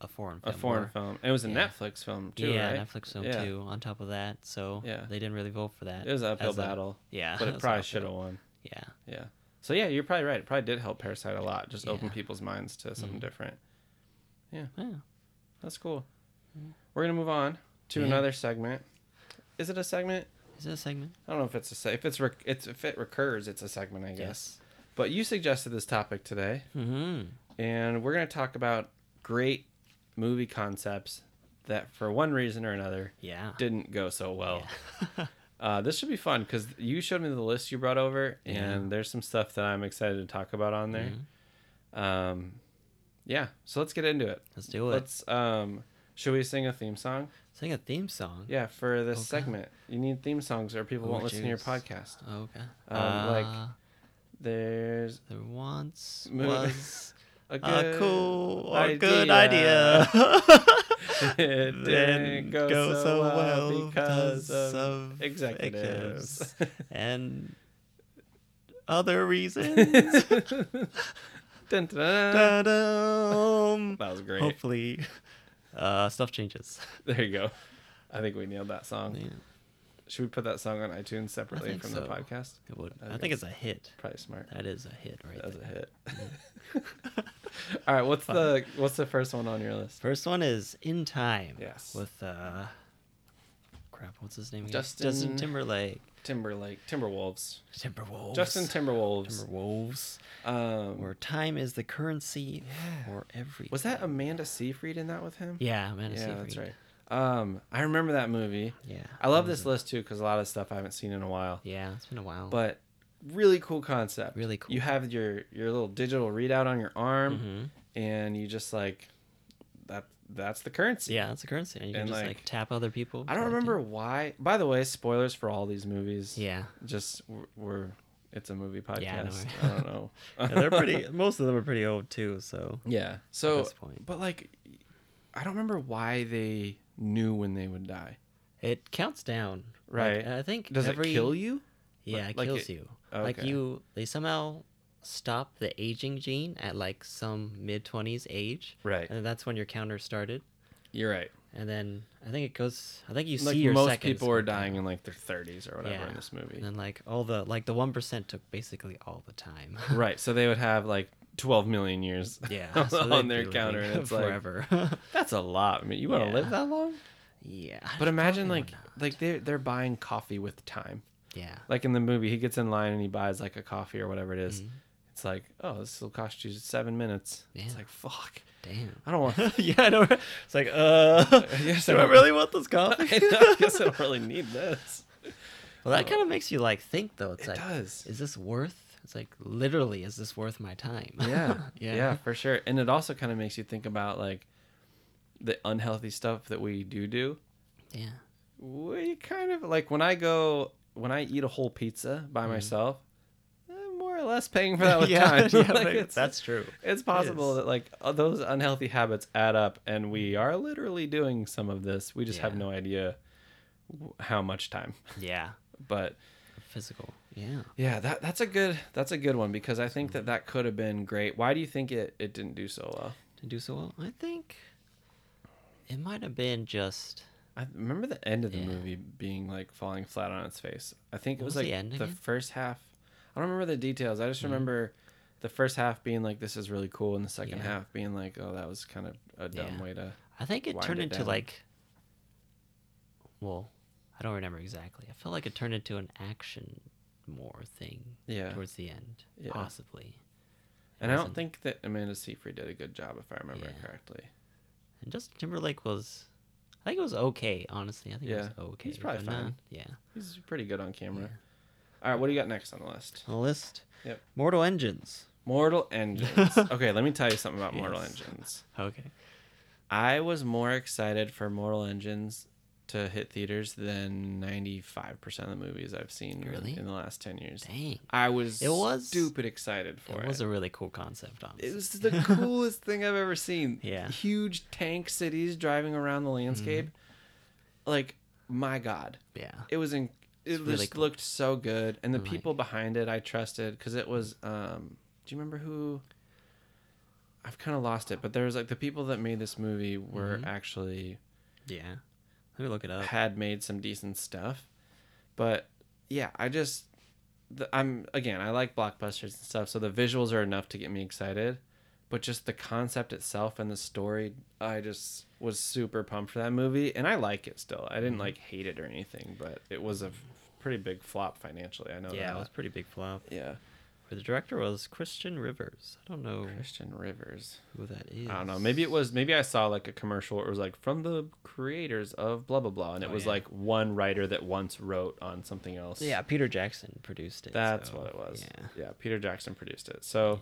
a foreign film.
A foreign
or-
film. It was a
Yeah.
Netflix film too,
yeah,
right?
Netflix film
Yeah.
too. On top of that, so
Yeah.
they didn't really vote for that.
It was an uphill
as a-
battle,
yeah,
but
it
it probably should have won.
Yeah,
Yeah. So yeah, you're probably right. It probably did help Parasite a lot. Just open people's minds to something
Mhm.
different.
Yeah. Yeah.
That's cool. We're gonna move on to
Yeah.
another segment. Is it a segment?
Is it a segment?
I don't know if it's a se- if it's rec- it's if it recurs, it's a segment, I guess.
Yes.
But you suggested this topic today,
Mm-hmm.
and we're gonna talk about great movie concepts that, for one reason or another,
Yeah.
didn't go so well.
Yeah.
Uh, this should be fun because you showed me the list you brought over, and
Yeah.
there's some stuff that I'm excited to talk about on there.
Mhm.
Um, yeah, so let's get into it.
Let's do it.
Let's. Um, should we sing a theme song?
Sing a theme song.
Yeah, for this
Okay.
segment, you need theme songs, or people
Oh,
won't listen to your podcast.
Okay.
Um, like,
Uh,
There's
there once
Mo-
was
a
a
good
cool or good idea.
it didn't go, so, well because of, executives.
and other reasons.
Dun, dun, dun.
Ta-dum.
That was great.
Hopefully, uh, stuff changes.
There you go. I think we nailed that song.
Yeah,
Should we put that song on iTunes separately from the podcast?
it would.
I
I
think
it's a hit.
Probably smart.
That is a hit right
That's a hit. All right, what's the what's the first one on your list?
First one is In Time.
Yes.
With uh, crap, what's his name? Again?
Justin-
Justin Timberlake.
Timberlake, Timberwolves.
Timberwolves.
Justin Timberwolves.
Timberwolves.
Um,
Where time is the currency
Yeah.
for everything.
was that Amanda Seyfried in that with him?
Yeah, Amanda
yeah, that's right. Um, I remember that movie.
Yeah.
I love this
was
list too because a lot of stuff I haven't seen in a while.
Yeah, it's been a while.
But really cool concept.
Really cool.
You have your your little digital readout on your arm,
Mhm.
and you just like that. That's the currency.
Yeah, that's the currency. And you can
And,
just
like,
like, tap other people.
I don't remember why. By the way, spoilers for all these movies.
Yeah.
Just we're, we're it's a movie podcast.
Yeah, I know,
I, don't know.
Yeah, they're pretty. Most of them are pretty old too. So
Yeah. So, At
this point.
but like, I don't remember why they knew when they would die.
it counts down. Like,
Right.
I think
Does
every,
it kill you?
Yeah, it
Like
kills
it-
you. Like
Okay.
you, they somehow stop the aging gene at like some mid twenties age,
Right.
and that's when your counter started.
You're right.
And then I think it goes. I think you
like
see your
most people are dying in like their 30s or whatever in this movie.
And then like all the like the one percent took basically all the time.
right. So they would have like 12 million years.
yeah, so
on their counter, and it's like
forever.
that's a lot. I mean, you want to
Yeah.
live that long?
yeah,
But imagine like like they they're buying coffee with time.
yeah,
Like in the movie, he gets in line and he buys like a coffee or whatever it is.
Mhm.
It's like, oh, this will cost you seven minutes. It's like, fuck.
Damn.
I don't want.
yeah, I know. It's like, uh,
Yes, I
do I
don't-
really want this coffee?
I know, I guess I don't really need this.
Well, that kind of makes you like think though. It's
It
like,
does.
is this worth? It's like literally, is this worth my time?
Yeah,
yeah,
yeah, for sure. And it also kind of makes you think about like the unhealthy stuff that we do do.
yeah.
We kind of like when I go when I eat a whole pizza by
Mhm.
myself. More or less paying for that with
yeah,
time.
yeah,
Like,
that's true.
it's possible
is.
that like uh, those unhealthy habits add up and we are literally doing some of this we just have no idea how much time
Yeah,
but
physical. Yeah.
yeah that that's a good that's a good one because i think that that could have been great why do you think it it didn't do so well
To do so well, I think it might have been just.
i remember the end of the
Yeah.
movie being like falling flat on its face i think it was,
was
like
the
the first half i don't remember the details i just
Mhm.
remember the first half being like this is really cool and the second
Yeah.
half being like oh that was kind of a dumb
Yeah.
way to
I think it turned
it
into
down.
like. Well, I don't remember exactly. I felt like it turned into an action more thing
yeah
towards the end,
Yeah.
possibly.
And I don't think that Amanda Seyfried did a good job, if I remember
Yeah.
correctly.
And Justin Timberlake was, I think it was okay. Honestly, I think
Yeah,
it was okay.
he's probably
but not-
fine.
yeah.
He's pretty good on camera.
Yeah.
All right, what do you got next on the list?
On the list.
Yep.
Mortal Engines.
Mortal Engines. okay, let me tell you something about Mortal
Yes.
Engines.
Okay.
I was more excited for Mortal Engines to hit theaters than 95% of the movies I've seen
Really?
in the last 10 years.
Dang.
I was,
It was-
stupid excited for
It
it.
was a really cool concept, honestly.
it was the coolest thing I've ever seen.
Yeah.
Huge tank cities driving around the landscape.
Mm-hmm.
Like, my God.
yeah.
it was in it
really
just
cool.
looked so good and the people behind it i trusted because it was um do you remember who i've kind of lost it but there was like the people that made this movie were
Mhm.
actually
Yeah. Let me look it up.
had made some decent stuff but yeah i just the, i'm again i like blockbusters and stuff so the visuals are enough to get me excited but just the concept itself and the story i just was super pumped for that movie and i like it still i didn't
Mhm.
like hate it or anything but it was a f- pretty big flop financially i know
Yeah,
that
it was a pretty big flop.
yeah Where
The director was Christian Rivers. I don't know
christian rivers
who that is.
i don't know maybe it was maybe i saw like a commercial where it was like from the creators of blah blah blah and it
Oh,
was
yeah.
like one writer that once wrote on something else
Yeah, Peter Jackson produced it.
That's
so,
what it was.
Yeah.
Yeah. Peter Jackson produced it. So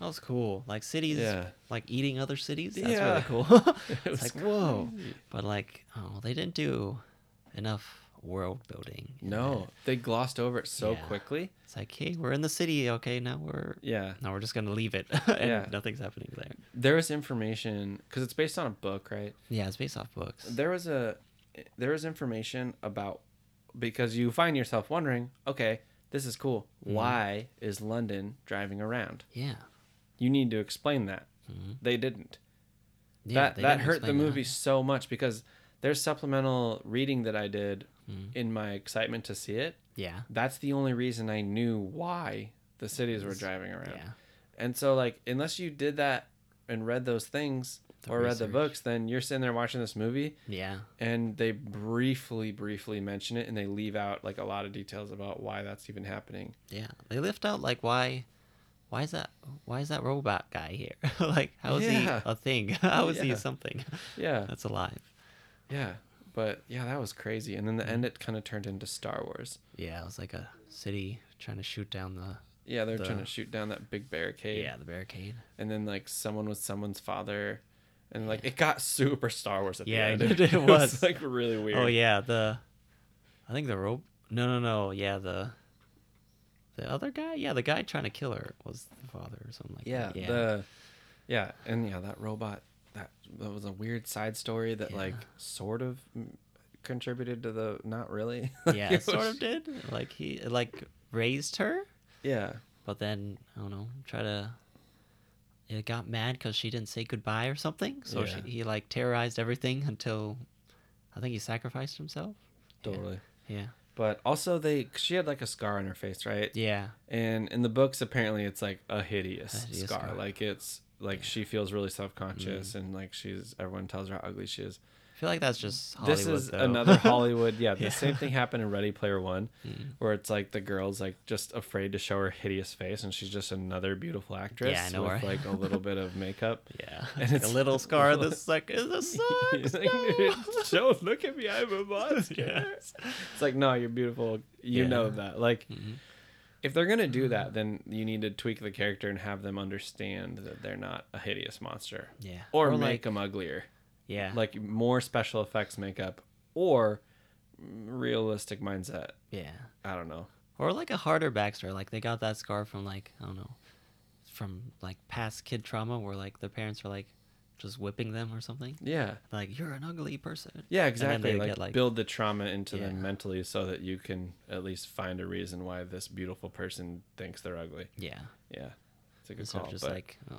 That was cool. Like cities,
Yeah.
like eating other cities. That's
Yeah.
really cool.
it
it's
was
like whoa, but like oh, they didn't do enough world building.
No, they glossed over it so
Yeah.
quickly.
it's like hey, we're in the city. Okay, now we're
Yeah.
now we're just gonna leave it, and
Yeah.
nothing's happening there.
There was information because it's based on a book, right?
Yeah, it's based off books.
There was a there was information about because you find yourself wondering, okay, this is cool.
Mhm.
Why is London driving around?
yeah.
You need to explain that.
Mhm.
They didn't.
Yeah,
that
they
that hurt the
explain that.
movie so much because there's supplemental reading that I did
Mhm.
in my excitement to see it.
Yeah.
That's the only reason I knew why the cities were driving around.
Yeah.
And so like unless you did that and read those things
The
or read the books, then you're sitting there watching this movie
Yeah.
and they briefly, briefly mention it and they leave out like a lot of details about why that's even happening.
Yeah. They lift out like why why is that why is that robot guy here? like how is
Yeah.
he a thing? How is
Yeah.
he something
Yeah.
that's alive?
Yeah. But yeah, that was crazy. And then the mm. end it kind of turned into Star Wars.
Yeah, it was like a city trying to shoot down the
Yeah, they're trying to shoot down that big barricade.
yeah, the barricade.
And then like someone was someone's father. And like it got super Star Wars at
Yeah,
the end.
it- it was.
like really oh, weird.
Oh yeah, the I think the rope No, no, no. Yeah, the the other guy? Yeah, the guy trying to kill her was the father or something like
Yeah,
that. Yeah.
the yeah, and yeah, that robot that that was a weird side story that like sort of contributed to the not really.
yeah, it sort of did. Like he like raised her,
Yeah.
but then I don't know, try to. It got mad because she didn't say goodbye or something. So
Yeah.
she, he like terrorized everything until, I think he sacrificed himself. Yeah.
Totally.
Yeah.
But also they she had like a scar on her face, right?
Yeah.
And in the books apparently it's like a hideous,
A hideous
scar.
scar.
Like it's like
Yeah.
she feels really self-conscious
Mm.
and like she's everyone tells her how ugly she is.
Feel like that's just Hollywood.
this is
though.
another Hollywood. Yeah, the
Yeah.
same thing happened in Ready Player One,
Mm.
where it's like the girl's like just afraid to show her hideous face, and she's just another beautiful actress
Yeah, I know,
with
right?
like a little bit of makeup.
yeah,
and it's-
a little scar. This like is this
He's
sucks.
like,
no."
Don't look at me, I'm a monster.
Yeah.
It's like, no, you're beautiful. You
Yeah.
know that. Like,
Mhm.
if they're gonna do that, then you need to tweak the character and have them understand that they're not a hideous monster,
Yeah,
or,
Or,
make
like-
them uglier,
yeah,
like more special effects makeup, or realistic mindset.
yeah,
I don't know.
or like a harder backstory. Like they got that scar from like I don't know, from like past kid trauma where like their parents were like just whipping them or something.
Yeah.
Like you're an ugly person.
Yeah, exactly. Like,
get, like-
build the trauma into
Yeah.
them mentally so that you can at least find a reason why this beautiful person thinks they're ugly.
Yeah,
Yeah. It's a good
instead
call.
of just
but
like oh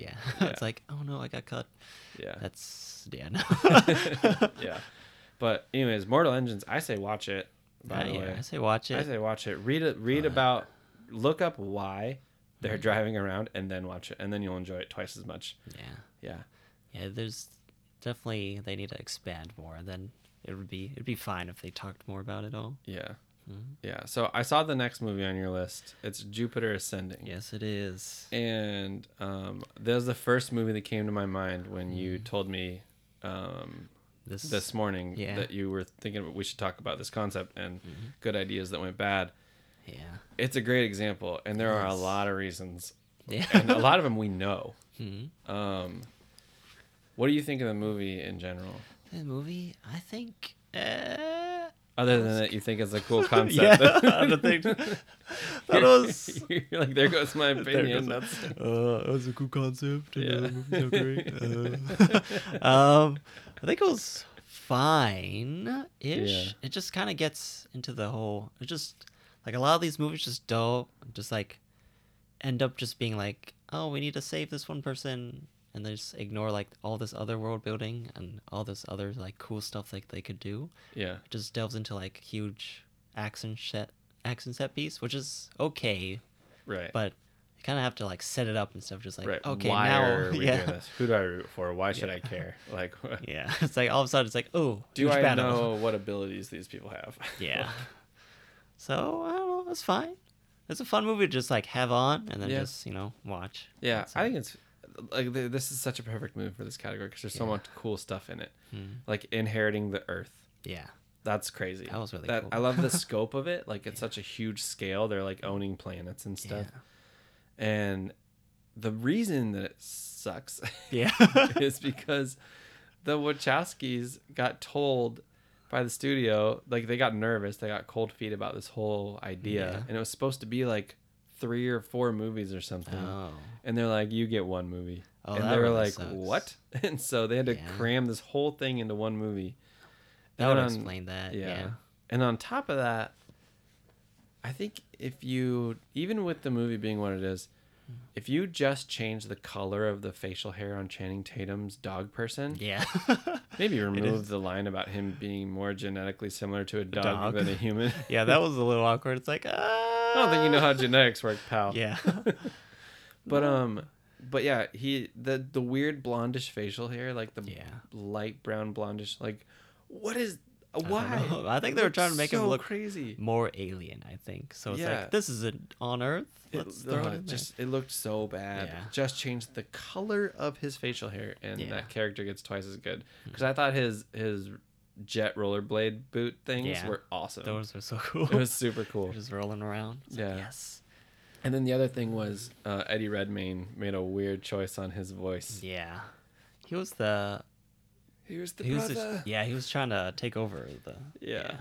yeah,
Yeah.
it's like oh no I got cut.
yeah.
That's no.
yeah. But anyways, Mortal Engines, I say watch it. By
Uh,
the
yeah,
way,
I say watch it.
I say watch it. Read it. Read
Uh,
about. Look up why they're
Mm-hmm.
driving around, and then watch it, and then you'll enjoy it twice as much.
yeah.
Yeah.
Yeah, there's definitely they need to expand more. Then it would be it'd be fine if they talked more about it all.
Yeah.
Mhm.
Yeah. So I saw the next movie on your list. It's Jupiter Ascending.
Yes, it is.
And um, that was the first movie that came to my mind when you
Mm.
told me um,
This
this morning
Yeah.
that you were thinking about we should talk about this concept and
Mm-hmm.
good ideas that went bad.
yeah
It's a great example, and there are a lot of reasons,
yeah.
and a lot of them we know.
Mhm.
Um, what do you think of the movie in general?
The movie, I think. Uh,
Other than that, you think it's a cool concept.
Yeah, I think that was.
You're like, there goes my opinion.
goes-
That's
Uh, it was a cool concept.
Yeah.
uh, so great. Uh, um, I think it was fine ish.
Yeah.
It just kind of gets into the whole. It just like a lot of these movies just don't just like end up just being like, oh, we need to save this one person, and they just ignore like all this other world building and all this other like cool stuff like they could do.
yeah,
It just delves into like huge action set action set piece, which is okay,
right.
but you kind of have to like set it up and stuff. Just like
right.
okay,
Why
now
are we
yeah,
doing this? Who do I root for? Why should
Yeah.
I care? Like,
yeah. It's like all of a sudden it's like oh,
do I
battle.
know what abilities these people have?
Yeah. so I don't know. It's fine. It's a fun movie to just like have on and then
Yeah.
just you know watch.
Yeah,
That's
I think it's like th- this is such a perfect movie for this category because there's so
Yeah.
much cool stuff in it,
Hmm.
like inheriting the Earth.
Yeah.
That's crazy.
That was really
that,
cool.
I love the scope of it. Like it's such a huge scale. They're like owning planets and stuff. And the reason that it sucks
Yeah.
is because the Wachowskis got told by the studio, like they got nervous, they got cold feet about this whole idea,
Yeah.
and it was supposed to be like three or four movies or something.
oh.
And they're like, "You get one movie,"
Oh,
and they were
really
like,
sucks.
"What?" And so they had to
Yeah.
cram this whole thing into one movie.
That
And
would
on-
explain that.
yeah.
Yeah.
And on top of that, I think if you, even with the movie being what it is, if you just change the color of the facial hair on Channing Tatum's dog person,
Yeah.
maybe remove the line about him being more genetically similar to a dog,
dog.
than a human.
yeah, that was a little awkward. It's like, uh,
I don't think you know how genetics work, pal.
Yeah.
But um, but yeah, he the the weird blondish facial hair, like the
Yeah.
light brown blondish, like what is why?
know. I think they were trying to make him look
crazy.
More alien, I think. So it's
Yeah.
like this isn't on Earth.
It,
Let's throw
uh,
it in there.
just it looked so bad.
Yeah.
Just changed the color of his facial hair, and
Yeah.
That character gets twice as good. Because I thought his his jet rollerblade boot things
Yeah.
were awesome.
Those were so cool.
it was super cool.
Just rolling around. It's like,
Yeah.
yes.
And then the other thing was uh, Eddie Redmayne made a weird choice on his voice.
Yeah. He was the.
Here's the
He was
brother.
yeah, he was trying to take over the.
Yeah.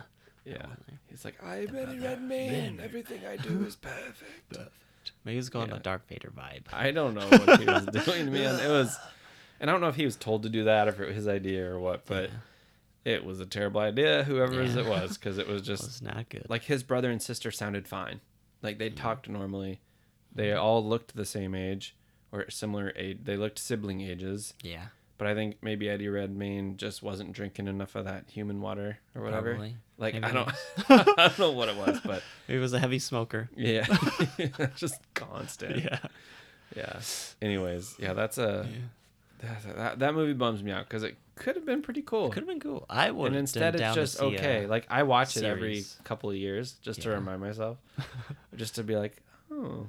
Yeah.
there.
He's like, I'm Eddie Redmayne.
Redmayne."
Everything I do is perfect.
Maybe he was going
Yeah.
the Darth Vader vibe.
I don't know what he was doing, man. It was, and I don't know if he was told to do that or if it was his idea or what, but it was a terrible idea, whoever's
Yeah.
it was, because it was
It
just
was not good.
like his brother and sister sounded fine. Like they talked normally. They
Mm-hmm.
all looked the same age or similar age. They looked sibling ages.
yeah.
But I think maybe Eddie Redmayne just wasn't drinking enough of that human water or whatever.
Probably.
Like
Maybe
I don't. I don't know what it was, but
he was a heavy smoker.
yeah, just constant.
Yeah.
Yeah. Anyways, yeah, that's a that, that, that movie bums me out because it could have been pretty cool.
Could have been cool. I would.
and instead it's just okay. Like I watch it every couple of years just to remind myself, just to be like, oh,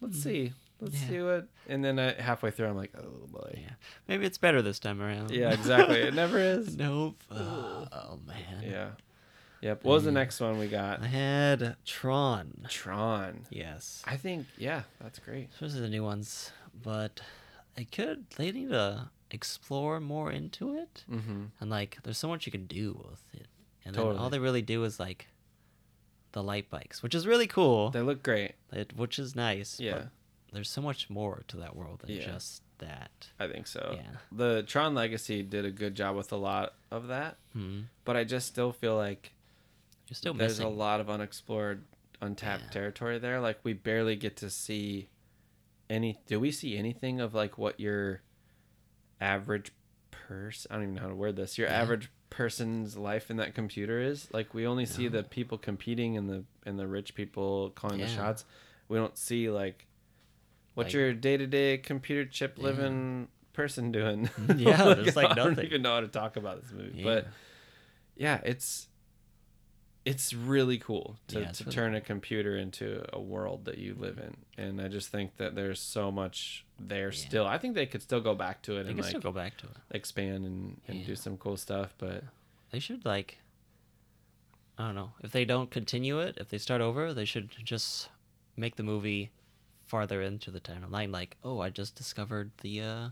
let's see, let's
Hmm. Yeah.
see what. And then I, halfway through, I'm like, oh boy.
yeah, maybe it's better this time around.
Yeah, exactly. It never is.
Nope. Uh, oh man.
Yeah. Yep. What was the next one we got?
I had Tron.
Tron.
Yes.
I think yeah, that's great.
Those are the new ones, but they could. They need to explore more into it,
Mm-hmm.
and like, there's so much you can do with it, and then all they really do is like the light bikes, which is really cool.
They look great.
It, which is nice.
Yeah.
There's so much more to that world than
Yeah.
just that.
I think so.
Yeah.
The Tron Legacy did a good job with a lot of that,
Hmm.
but I just still feel like
You're still
there's
missing.
a lot of unexplored, untapped
Yeah.
territory there. Like we barely get to see any. Do we see anything of like what your average person? I don't even know how to word this. Your
Yeah.
average person's life in that computer is like we only see the people competing and the and the rich people calling the shots. We don't see like what's
Like-
your day to day computer chip
Yeah.
living person doing.
Yeah, there's, like,
I don't
nothing.
even know how to talk about this movie,
Yeah.
but yeah, it's it's really cool to,
Yeah,
to
really
turn a computer into a world that you live in, and I just think that there's so much there
Yeah.
still. I think they could still go back to it
they
and like
still go back to it.
expand and, and do some cool stuff, but
They should like. I don't know if they don't continue it. If they start over, they should just make the movie farther into the timeline. Like, oh, I just discovered the uh,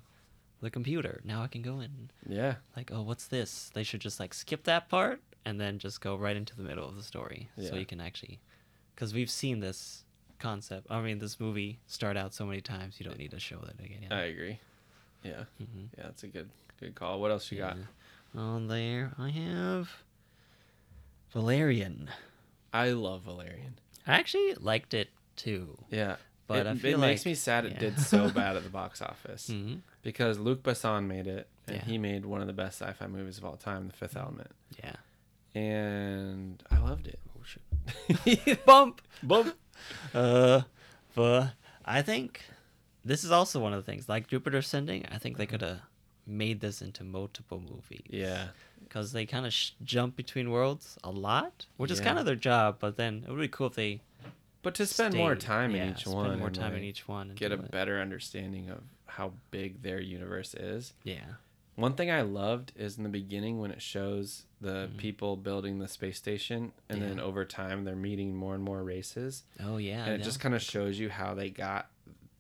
the computer. Now I can go in.
yeah,
Like, oh, what's this? They should just like skip that part and then just go right into the middle of the story,
yeah.
so you can actually, because we've seen this concept. I mean, this movie start out so many times. You don't need to show that again.
I agree. Yeah,
Mhm.
yeah, that's a good good call. What else you got?
On there, I have Valerian.
I love Valerian.
I actually liked it too.
Yeah,
But
it, it
feel
makes me sad it
yeah.
did so bad at the box office
Mhm.
because Luc Besson made it, and
Yeah.
he made one of the best sci-fi movies of all time, The Fifth Element,
Yeah.
and I loved it.
Oh shit. Bump.
Bump.
Uh, but I think this is also one of the things. Like Jupiter Ascending, I think they could have made this into multiple movies.
Yeah,
Because they kind of sh- jump between worlds a lot, which is kind of their job. But then it would be cool if they
but to spend more
stayed-
time
yeah,
in each
spend
one,
more
and,
time in each one, and
get a
it.
better understanding of how big their universe is.
Yeah.
One thing I loved is in the beginning when it shows the people building the space station, and then
Mm-hmm.
Over time they're meeting more and more races,
Oh yeah.
and it just kind of shows you how they got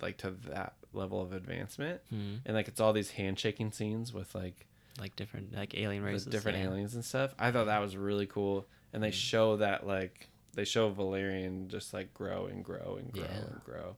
like to that level of advancement.
Mhm.
And like it's all these handshaking scenes with like
like different like alien races.
different
yeah.
aliens and stuff. I thought that was really cool, and they show that like they show Valerian just like grow and grow and grow
Yeah.
and grow.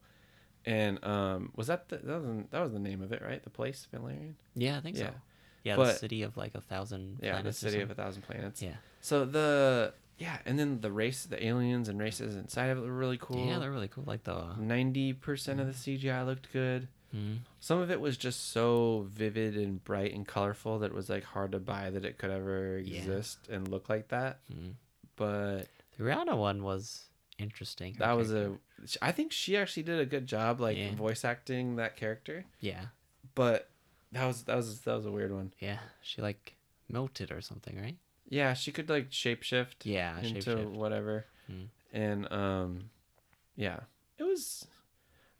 And um, was that the, that was that was the name of it, right? The place Valerian.
Yeah, I think
Yeah.
so. Yeah, the city of like a thousand.
Yeah, the city of a thousand planets.
Yeah.
So the yeah, and then the race, the aliens and races inside of it were really cool.
Yeah, they're really cool. Like the.
Ninety percent of the CGI looked good.
Mhm.
Some of it was just so vivid and bright and colorful that it was like hard to buy that it could ever
Yeah.
exist and look like that.
Mhm.
But
The Rihanna one was interesting.
that was
character.
a I think she actually did a good job like
Yeah.
voice acting that character.
Yeah,
But that was that was that was a weird one.
yeah. She like melted or something, right?
Yeah, she could like shapeshift
Yeah,
into
shapeshift.
whatever.
Mm.
And um yeah, it was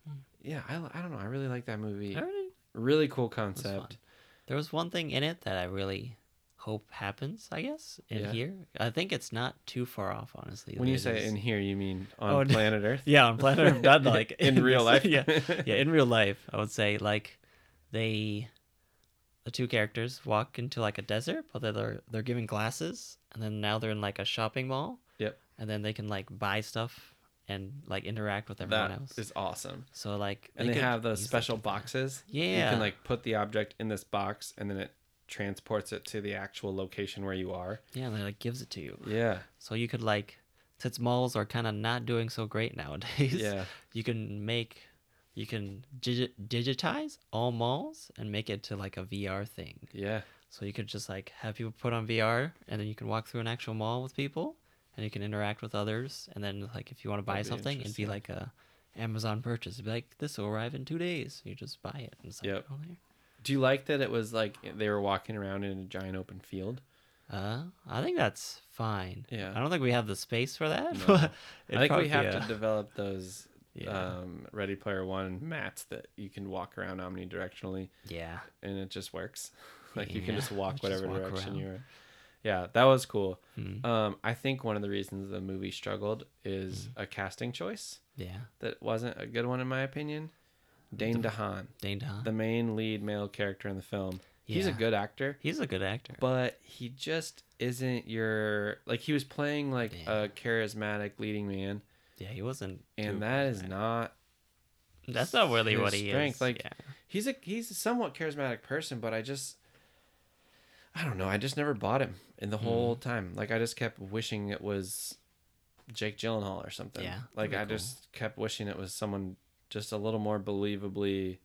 Hmm.
yeah, I, I don't know. I really like that movie.
I really-
Really cool concept.
There was one thing in it that I really hope happens. I guess in
Yeah.
here, I think it's not too far off, honestly.
When you say
is-
in here, you mean on
Oh,
planet Earth?
yeah, on planet Earth, not like
In real
this-
life?
yeah, yeah, in real life, I would say like they, the two characters walk into like a desert, but they're they're given glasses, and then now they're in like a shopping mall,
Yep.
and then they can like buy stuff and like interact with everyone
That
else.
is awesome.
So like,
And they, have those special boxes.
Yeah.
You can like put the object in this box and then it transports it to the actual location where you are.
Yeah, and it like gives it to you.
Yeah.
So you could like, since malls are kind of not doing so great nowadays.
Yeah.
You can make, you can digi- digitize all malls and make it to like a VR thing.
Yeah.
So you could just like have people put on VR, and then you can walk through an actual mall with people, and you can interact with others. And then like if you want to buy
That'd
something, it'd be like a Amazon purchase. It'd be like this will arrive in two days. You just buy it and it's like
Yep.
on there.
Do you like that it was like they were walking around in a giant open field?
Uh, I think that's fine.
Yeah.
I don't think we have the space for that.
No. I think we have to develop those
Yeah.
um, Ready Player One mats that you can walk around omnidirectionally,
yeah.
and it just works. like you can just walk
just
whatever
walk
direction
around.
you're. Yeah, that was cool.
Mm.
Um, I think one of the reasons the movie struggled is
Mm.
a casting choice
Yeah.
that wasn't a good one in my opinion. Dane DeHaan,
Dane DeHaan.
the main lead male character in the film, Yeah. he's a good actor.
He's a good actor.
but he just isn't your like he was playing like
Yeah.
a charismatic leading man
yeah, he wasn't.
and that is not
That's not really what he
strength,
is.
like-
yeah.
he's a he's a somewhat charismatic person but i just i don't know i just never bought him in the whole
Mm.
time like i just kept wishing it was jake gyllenhaal or something
Yeah,
like i
cool.
just kept wishing it was someone just a little more believably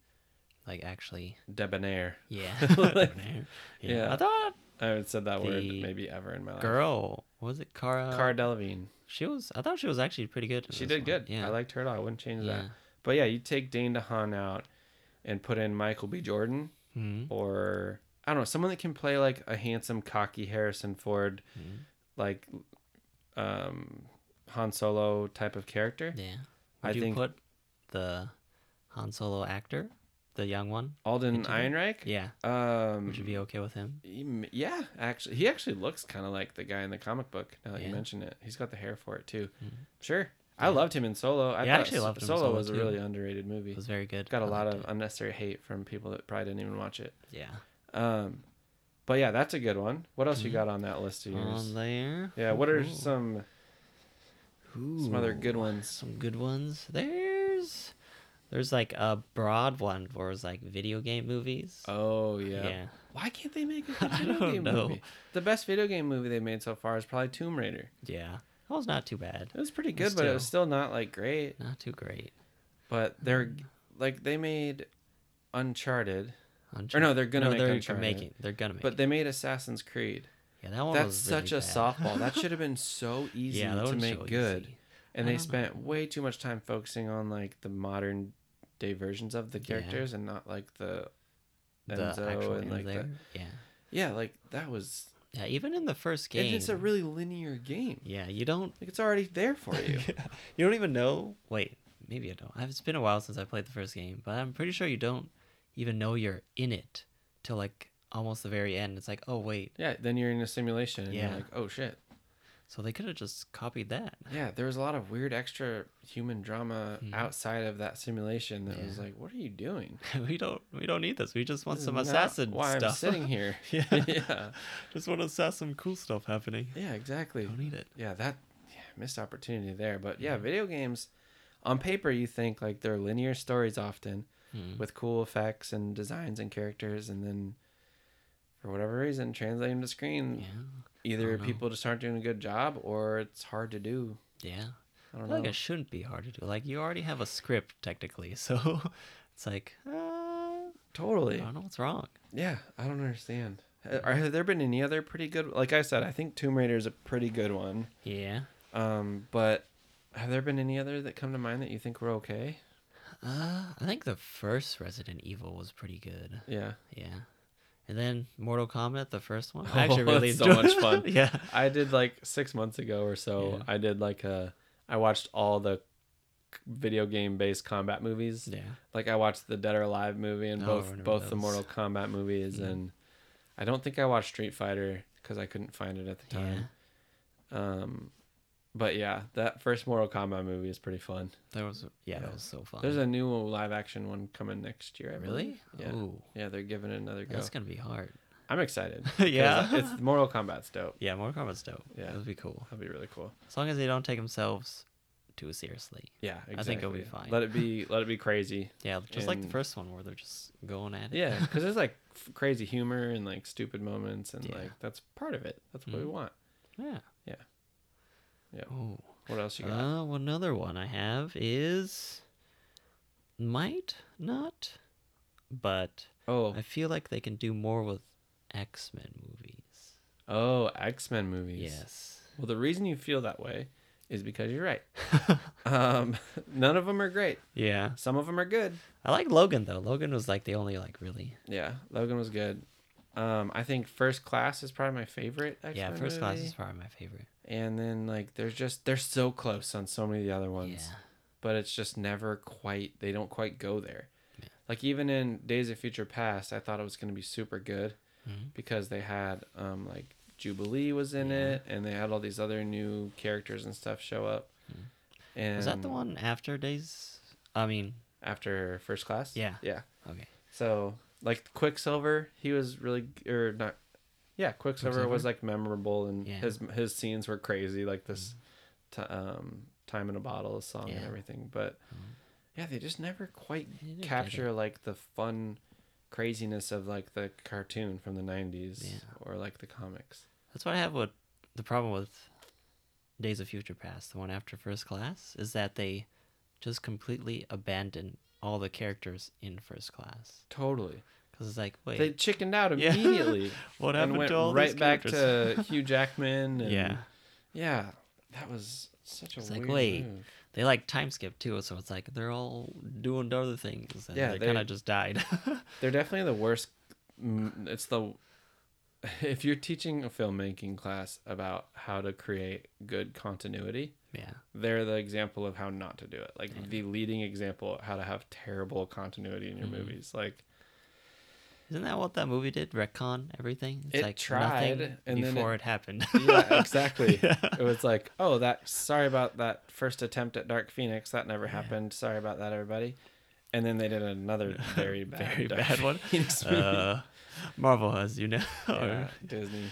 like actually,
debonair
yeah.
Like,
yeah.
yeah.
I thought
i haven't said that word maybe ever in my life
girl was it Cara?
cara delevingne
She was. I thought she was actually pretty good.
she did
one.
good
Yeah.
i liked her at all i wouldn't change that But yeah, you take Dane DeHaan out and put in Michael B. Jordan
Mhm.
or I don't know, someone that can play like a handsome, cocky Harrison Ford,
Mhm.
like um, Han Solo type of character.
Yeah.
I
Would you
think-
put the Han Solo actor, the young one?
Alden? Ehrenreich.
Yeah.
Um,
Would you be okay with him?
he yeah, actually, he actually looks kind of like the guy in the comic book. Now that you
Yeah.
mention it, he's got the hair for it too.
Mhm.
Sure, I loved him in Solo. I
Yeah, actually loved him
Solo.
Solo,
was a really underrated movie.
It was very good.
Got a
I
lot of
it.
unnecessary hate from people that probably didn't even watch it.
yeah.
Um, but yeah, that's a good one. What else you
Mhm.
got on that list of yours?
On there.
yeah, what are
Ooh.
some some other good ones?
Some good ones. There's there's like a broad one for it's like video game movies.
Oh yeah.
yeah.
Why can't they make a video
don't
game
know.
movie? The best video game movie they made so far is probably Tomb Raider.
Yeah. That was not too bad.
It was pretty good, but it was still not like great.
Not too great.
But they're mm. like they made Uncharted,
Uncharted.
or no, they're gonna
no,
make
they're
Uncharted.
making. They're gonna make.
But
it.
they made Assassin's Creed.
yeah, that one
That's
was really
such a
bad.
softball. That should have been so easy
yeah, that
to make
so
good.
easy.
and
I
they
don't know.
spent way too much time focusing on like the modern day versions of the
Yeah.
characters and not like the
The
Enzo
actual
and like the
Yeah.
yeah like that was
Yeah. Even in the first game.
and it's a really linear game
Yeah, you don't.
like it's already there for you
you don't even know. Wait, maybe I don't. It's been a while since I played the first game, but I'm pretty sure you don't even know you're in it till like almost the very end. It's like, oh wait,
yeah then you're in a simulation and
Yeah.
you're like oh shit
so they could have just copied that.
yeah there was a lot of weird extra human drama
Mhm.
outside of that simulation that was like what are you doing
we don't. We don't need this. We just want
This
some assassin
why
stuff.
i'm sitting here
yeah.
yeah
Just want to assassin some cool stuff happening.
yeah exactly
Don't need it.
yeah that yeah, missed opportunity there but yeah video games on paper you think like they're linear stories often
Hmm.
with cool effects and designs and characters and then for whatever reason translate them to screen
Yeah.
Either people just aren't doing a good job or it's hard to do
Yeah.
i
I
don't
feel like it shouldn't be hard to do. Like you already have a script technically, so it's like uh, I don't know what's wrong.
yeah i don't understand are, have there been any other pretty good like i said i think tomb raider is a pretty good one
Yeah.
um but have there been any other that come to mind that you think were okay
Uh, I think the first Resident Evil was pretty good.
yeah
Yeah. And then Mortal Kombat, the first one. I actually
Oh,
really
that's so
enjoyed
much fun.
yeah.
I did like six months ago or so.
Yeah.
I did like a. I watched all the video game based combat movies.
Yeah.
Like I watched the Dead or Alive movie and
Oh,
both both the. Mortal Kombat movies,
Mhm.
and I don't think I watched Street Fighter because I couldn't find it at the time. Um, but yeah, that first Mortal Kombat movie is pretty fun.
That was yeah, that was so fun.
There's a new live action one coming next year. I
really?
believe. Yeah.
Ooh,
Yeah, they're giving it another go.
that's gonna be hard.
I'm excited.
Yeah.
it's Mortal Kombat's dope.
Yeah, Mortal Kombat's dope.
Yeah.
That would be cool.
That'll be really cool.
As long as they don't take themselves too seriously.
Yeah, exactly.
I think it'll be fine.
Let it be. Let it be crazy.
Yeah, just like the first one where they're just going at it.
Yeah, because there's like crazy humor and like stupid moments, and
Yeah.
like that's part of it. That's what we
Mhm.
want.
Yeah.
Yeah. Yeah.
Oh.
What else you got?
Uh, well, another one I have is might not, but
oh,
I feel like they can do more with X Men movies.
oh, X Men movies.
Yes.
Well, the reason you feel that way is because you're right. um, none of them are great.
Yeah.
Some of them are good.
I like Logan though. Logan was like the only like really.
Yeah, Logan was good. Um, I think First Class is probably my favorite. X-Men
yeah, First Class is probably my favorite.
And then like there's just they're so close on so many of the other ones.
Yeah.
But it's just never quite they don't quite go there.
Yeah.
Like even in Days of Future Past, I thought it was gonna be super good
Mhm.
because they had um like Jubilee was in
Yeah.
it and they had all these other new characters and stuff show up. And
Mm. Was that the one after Days? I mean,
after First Class?
Yeah.
Yeah.
okay.
So like Quicksilver, he was really or not. Yeah, Quicksilver, was like memorable, and
Yeah.
his his scenes were crazy, like this, ti um, "Time in a Bottle" song and everything. But
Mhm.
yeah, they just never quite
They didn't get
capture like the fun craziness of like the cartoon from the '90s
Yeah.
or like the comics.
That's what I have with the problem with Days of Future Past, the one after First Class, is that they just completely abandon all the characters in First Class.
Totally,
Because it's like, wait,
they chickened out
Yeah.
immediately.
what
and
happened
went
to all
right
these
back
characters?
to Hugh Jackman. And,
yeah,
yeah, that was such a
It's like,
weird
wait,
move.
they like time skip too, so it's like they're all doing other things. And
Yeah,
they,
they-
kind of just died.
They're definitely the worst. mm, It's the if you're teaching a filmmaking class about how to create good continuity,
yeah,
they're the example of how not to do it. Like the leading example of how to have terrible continuity in your
Mm-hmm.
movies. Like
isn't that what that movie did? Retcon everything. It's
It
like
tried,
nothing
and
before
it-
it, happened.
yeah, exactly.
Yeah.
It was like, oh, that sorry about that first attempt at Dark Phoenix. That never happened. Sorry about that, everybody. And then they did another very bad,
Very
Dark
bad one.
Phoenix movie.
Uh, Marvel, as you know.
yeah, Disney,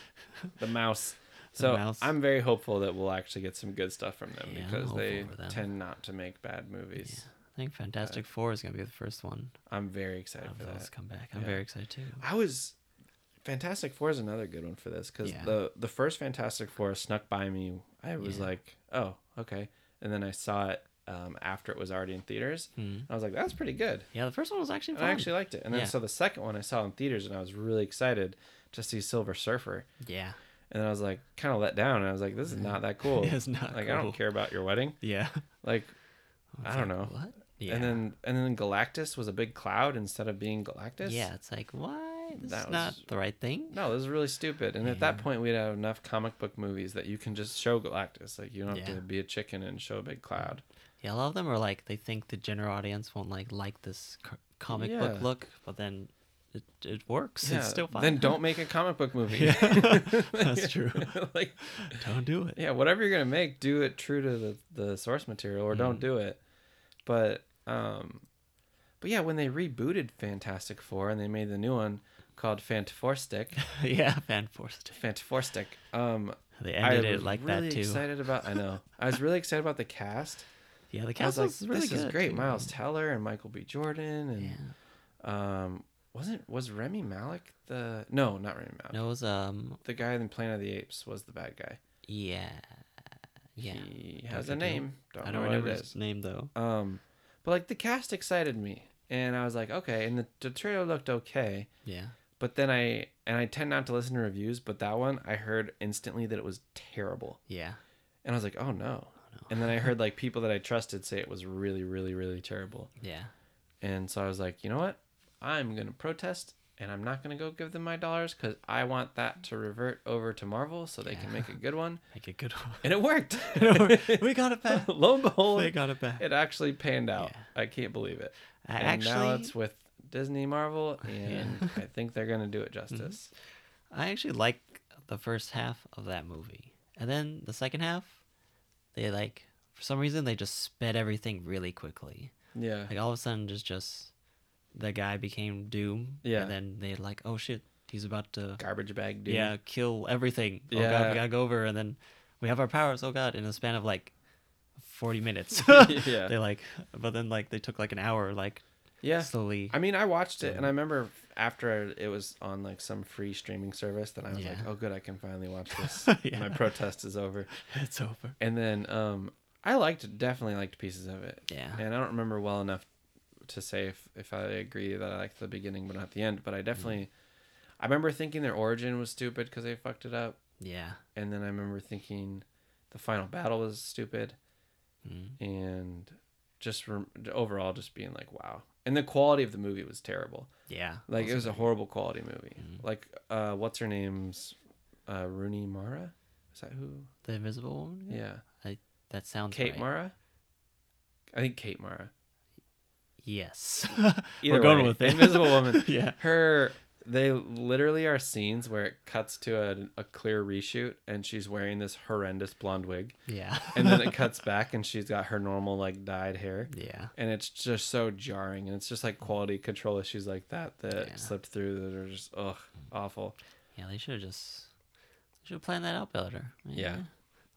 the mouse. So. I'm very hopeful that we'll actually get some good stuff from them
Yeah,
because they
them.
tend not to make bad movies.
I think Fantastic Four is gonna be the first one
I'm very excited for that.
come back. I'm
Yeah.
very excited too.
I was Fantastic Four is another good one for this because
Yeah.
the the first Fantastic Four snuck by me. I was
Yeah.
like, oh, okay, and then I saw it um, after it was already in theaters.
Hmm.
I was like, that's pretty good.
Yeah, the first one was actually.
I actually liked it. And then
Yeah.
so the second one I saw in theaters, and I was really excited to see Silver Surfer.
yeah,
And then I was like, kind of let down. And I was like, this is not that cool.
It's not
like I don't care about your wedding.
yeah.
Like
It's
I don't
like,
know.
what. Yeah.
And then and then Galactus was a big cloud instead of being Galactus.
yeah, it's like why this
That
is not the right thing.
No, this is really stupid. And at that point, we'd have enough comic book movies that you can just show Galactus. Like you don't have
Yeah.
to be a chicken and show a big cloud.
Yeah, a lot of them are like they think the general audience won't like like this co- comic book look, but then it it works.
Yeah.
It's still fun.
Then don't make a comic book movie. Yeah.
That's true.
like
don't do it.
yeah, whatever you're gonna make, do it true to the the source material, or
Mm.
don't do it. But um, but yeah, when they rebooted Fantastic Four and they made the new one called Fantastic,
yeah, fan forced.
Fantastic, um,
They ended
was
it like
really
that too.
excited about. I know. I was really excited about the cast.
Yeah, the
I was
cast
like,
was really
this
good.
is great.
too.
Miles Teller and Michael B. Jordan and
Yeah.
um, wasn't was Rami Malek the no, not Rami Malek.
No, it was um
The guy in Planet of the Apes was the bad guy.
yeah. Yeah.
He has a name. Don't,
I don't
what
remember
it
his name though.
Um, but like the cast excited me, and I was like, okay. And the, the trailer looked okay,
Yeah.
but then I and I tend not to listen to reviews, but that one I heard instantly that it was terrible,
Yeah.
and I was like, oh no. And then I heard like people that I trusted say it was really, really, really terrible.
Yeah.
And so I was like, you know what? I'm going to protest and I'm not going to go give them my dollars because I want that to revert over to Marvel so they can make a good one.
Make a good one.
And it worked.
we got it back.
Lo and behold,
They got it back.
it actually panned out.
Yeah.
I can't believe it.
I
and now it's with Disney Marvel, and I think they're going to do it
Mm-hmm.
justice.
I actually like the first half of that movie. And then the second half, they like for some reason they just sped everything really quickly.
Yeah.
Like all of a sudden just just the guy became Doom.
Yeah.
And then they like, oh shit, he's about to
Garbage bag dude.
yeah, kill everything. Oh god,
Yeah.
we gotta go over and then we have our powers, oh god, in a span of like forty minutes.
Yeah.
They like but then like they took like an hour like
Yeah.
slowly
I mean, I watched it, and I remember after it was on like some free streaming service that I was like, "Oh, good, I can finally watch this.
Yeah.
My protest is over."
it's over.
And then um, I liked, definitely liked pieces of it.
Yeah.
And I don't remember well enough to say if, if I agree that I liked the beginning but not the end. But I definitely, I remember thinking their origin was stupid because they fucked it up,
Yeah.
and then I remember thinking The final battle was stupid,
Mm.
and just rem- overall just being like wow. And the quality of the movie was terrible.
Yeah.
Like it was a horrible quality movie.
Mhm.
Like uh, what's her name's uh, Rooney Mara? Is that who?
the Invisible Woman.
Yeah,
That sounds
Kate
right.
Mara. I think Kate Mara.
Yes.
Either
We're going
way,
with it.
Invisible Woman.
yeah.
Her, they literally are scenes where it cuts to a, a clear reshoot, and she's wearing this horrendous blonde wig,
Yeah.
and then it cuts back, and she's got her normal like dyed hair,
yeah.
and it's just so jarring, and it's just like quality control issues like that that
Yeah.
slipped through that are just ugh awful.
Yeah, they should have just should have planned that out better.
Yeah.
a little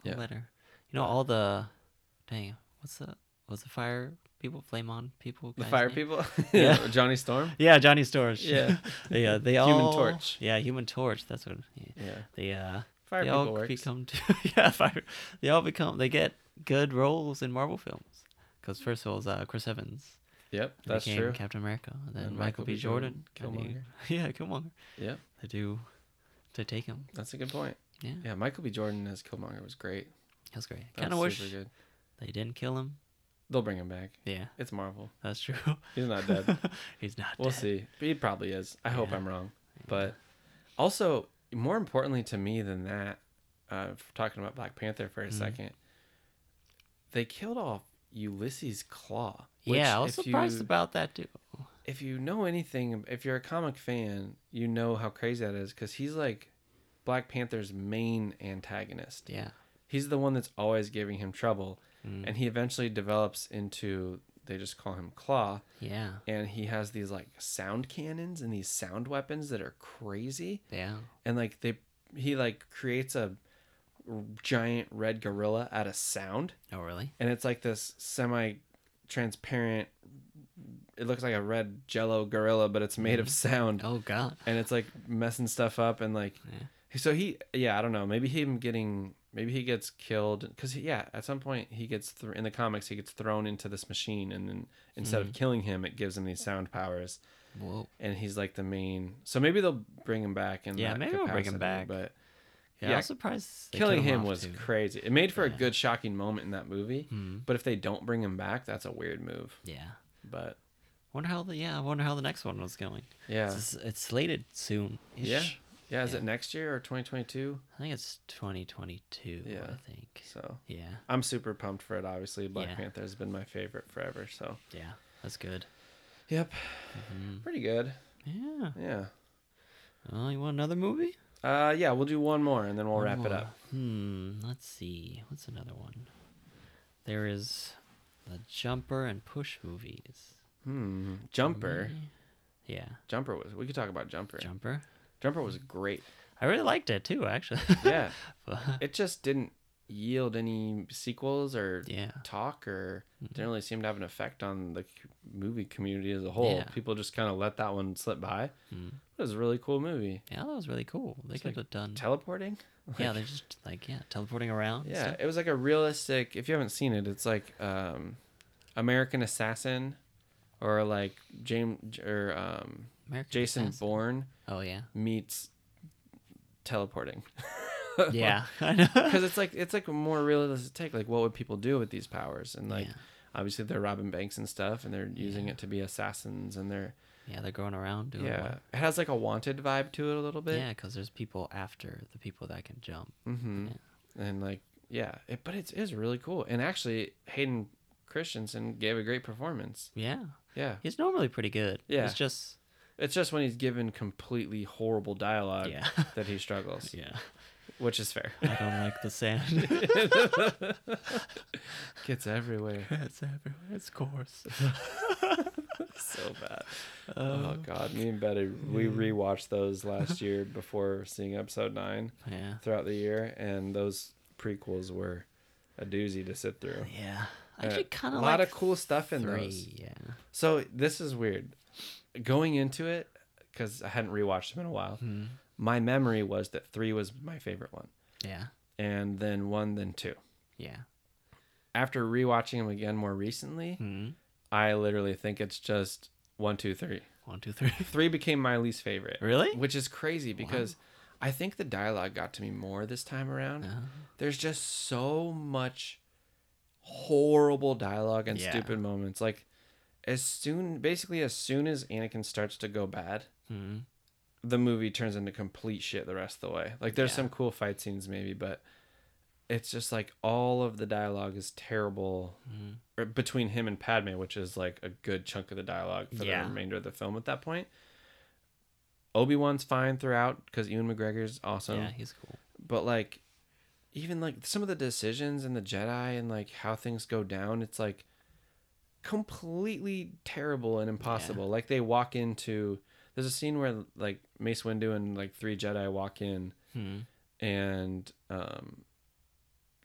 Yeah.
Better. You know all the dang. What's the what's the fire people? Flame on people.
The fire
name?
people,
Yeah.
Johnny Storm,
Yeah, Johnny Storm,
Yeah.
yeah. They
Human
all.
Torch.
Yeah, Human Torch. That's what. Yeah.
yeah,
They uh.
fire
they
people
all
works.
become. yeah, fire. They all become. They get good roles in Marvel films. Because first of all, it was uh, Chris Evans.
Yep, that's
became
true.
Captain America. And then
And
Michael, B. Jordan. I think-
Killmonger.
yeah, Killmonger.
Yep,
They do. To take him.
that's a good point.
Yeah.
Yeah, Michael B. Jordan as Killmonger was great.
That was
great.
Kind of
was
wish
good.
they didn't kill him.
They'll bring him back.
Yeah,
It's Marvel.
that's true.
He's not dead.
He's not.
We'll
dead.
see. But he probably is. I hope I'm wrong. But also, more importantly to me than that, uh, talking about Black Panther for a
Mhm.
second, they killed off Ulysses Klaue.
Yeah, I was surprised
you,
about that too.
If you know anything, if you're a comic fan, you know how crazy that is because he's like Black Panther's main antagonist.
Yeah.
He's the one that's always giving him trouble,
Mm.
and he eventually develops into. They just call him Klaw,
Yeah.
and he has these like sound cannons and these sound weapons that are crazy
Yeah.
and like they he like creates a giant red gorilla out of sound
Oh, really?
and it's like this semi transparent it looks like a red jello gorilla but it's made of sound
Oh God.
and it's like messing stuff up and like
Yeah.
so he yeah i don't know maybe him getting maybe he gets killed because yeah at some point he gets thr in the comics he gets thrown into this machine and then instead of killing him it gives him these sound powers
Whoa.
and he's like the main so maybe they'll bring him back and
Yeah, maybe they'll bring him back.
but
Yeah,
Yeah,
I was surprised.
killing him
off,
was
too.
crazy it made for a good shocking moment in that movie
Hmm.
but if they don't bring him back that's a weird move
Yeah.
but
Wonder how the yeah. I wonder how the next one was going.
yeah
It's, it's slated soon.
yeah yeah is
Yeah.
it next year or 2022
I think it's 2022.
Yeah.
I think.
so
Yeah.
i'm super pumped for it obviously black
Yeah.
panther has been my favorite forever so
Yeah. That's good.
yep
Mhm.
pretty good
Yeah.
yeah
Oh, you want another movie?
uh yeah we'll do one more and then we'll
One
wrap it up
Hmm. Let's see. What's another one? There is the Jumper and Push movies.
hmm jumper
Yeah.
jumper was we could talk about jumper
Jumper.
Jumper was great
I really liked it too, actually.
yeah
But-
it just didn't yield any sequels or
yeah.
talk or didn't really seem to have an effect on the movie community as a whole.
Yeah.
People just kind of let that one slip by.
Mm.
It was a really cool movie.
Yeah, that was really cool. They
It's
could
like
have done.
Teleporting?
yeah, they're just like yeah, teleporting around.
Yeah, it was like a realistic. If you haven't seen it, it's like um, American Assassin, or like James or um,
American
Jason
Assassin.
Bourne
Oh yeah.
meets teleporting.
Yeah. I know.
because it's like it's like a more realistic take. Like, what would people do with these powers? And like,
Yeah.
obviously, they're robbing banks and stuff, and they're using
Yeah.
it to be assassins, and they're
Yeah, they're going around doing
yeah,
what-
it has like a wanted vibe to it a little bit.
Yeah, because there's people after the people that can jump.
Mm-hmm.
Yeah.
And like, yeah, it, but it's really cool. And actually, Hayden Christensen gave a great performance.
Yeah.
Yeah,
He's normally pretty good.
Yeah.
It's just
it's just when he's given completely horrible dialogue
yeah.
that he struggles,
yeah.
which is fair.
I don't like the sand.
Gets everywhere.
it's everywhere. It's coarse.
so bad. oh god, me and Betty we rewatched those last year before seeing episode nine
Yeah.
throughout the year, and those prequels were a doozy to sit through.
Yeah. I
Uh,
actually kind of a
lot
like
of cool stuff in
three.
those.
Yeah.
So this is weird. Going into it, because I hadn't rewatched them in a while,
Hmm.
my memory was that three was my favorite one,
Yeah.
and then one, then two.
Yeah.
After rewatching them again more recently,
Hmm.
I literally think it's just one, two, three.
One, two, three.
Three became my least favorite.
Really?
Which is crazy because I think the dialogue got to me more this time around.
Uh,
There's just so much horrible dialogue and
Yeah.
stupid moments. Like as soon basically as soon as Anakin starts to go bad,
hmm.
the movie turns into complete shit the rest of the way. Like there's
Yeah.
some cool fight scenes maybe, but it's just like all of the dialogue is terrible
Mhm.
between him and Padme, which is like a good chunk of the dialogue for
Yeah.
the remainder of the film at that point. Obi Wan's fine throughout because Ewan McGregor's awesome,
yeah, he's cool.
but like even like some of the decisions in the Jedi and like how things go down, it's like completely terrible and impossible. Like they walk into there's a scene where like Mace Windu and like three Jedi walk in
Hmm.
and um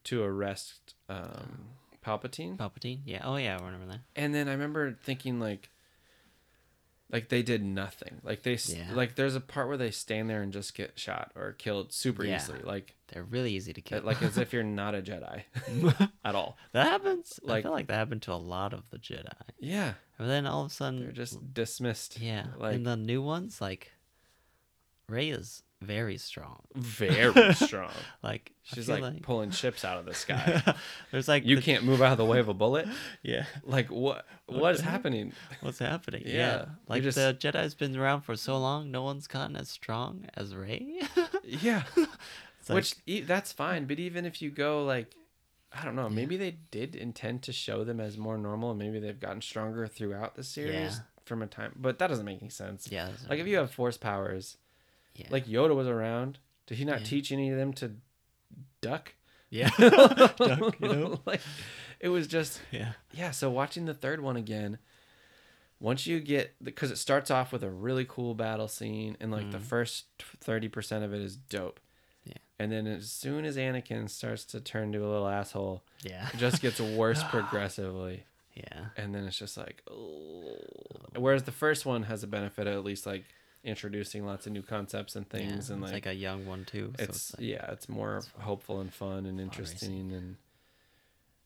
to arrest um Palpatine.
Palpatine. Yeah. Oh yeah, I remember that.
And then I remember thinking like like they did nothing. Like they
Yeah.
like there's a part where they stand there and just get shot or killed super
Yeah.
easily. Like
They're really easy to kill.
Uh, like as if you're not a Jedi at all.
that happens. I
like-
feel like that happened to a lot of the Jedi.
Yeah.
And then all of a sudden,
They're just dismissed.
yeah.
like
and the new ones, like Rey is very strong.
very strong.
Like
She's
feel
like, pulling chips out of the sky.
there's like
You
the-
can't move out of the way of a bullet.
Yeah.
Like what? What is happening?
What's happening?
Yeah,
Yeah. Like
just-
the Jedi's been around for so long, no one's gotten as strong as Rey.
Yeah.
It's
Which e- that's fine, but even if you go like, I don't know,
Yeah.
maybe they did intend to show them as more normal, and maybe they've gotten stronger throughout the series
Yeah.
from a time. But that doesn't make any sense.
yeah.
Like if you have force powers,
yeah.
like Yoda was around, did he not
Yeah.
teach any of them to duck?
yeah. Duck, you know?
like it was just
Yeah.
yeah. So watching the third one again, once you get because it starts off with a really cool battle scene, and like the
Mhm.
first thirty percent of it is dope.
Yeah.
And then as soon as Anakin starts to turn to a little asshole,
Yeah.
it just gets worse progressively.
Yeah.
And then it's just like, oh. Whereas the first one has a benefit of at least like introducing lots of new concepts and things,
yeah.
and
it's
like,
like, a young one too. So
it's,
it's, like,
yeah, it's more
it's
hopeful and fun and interesting and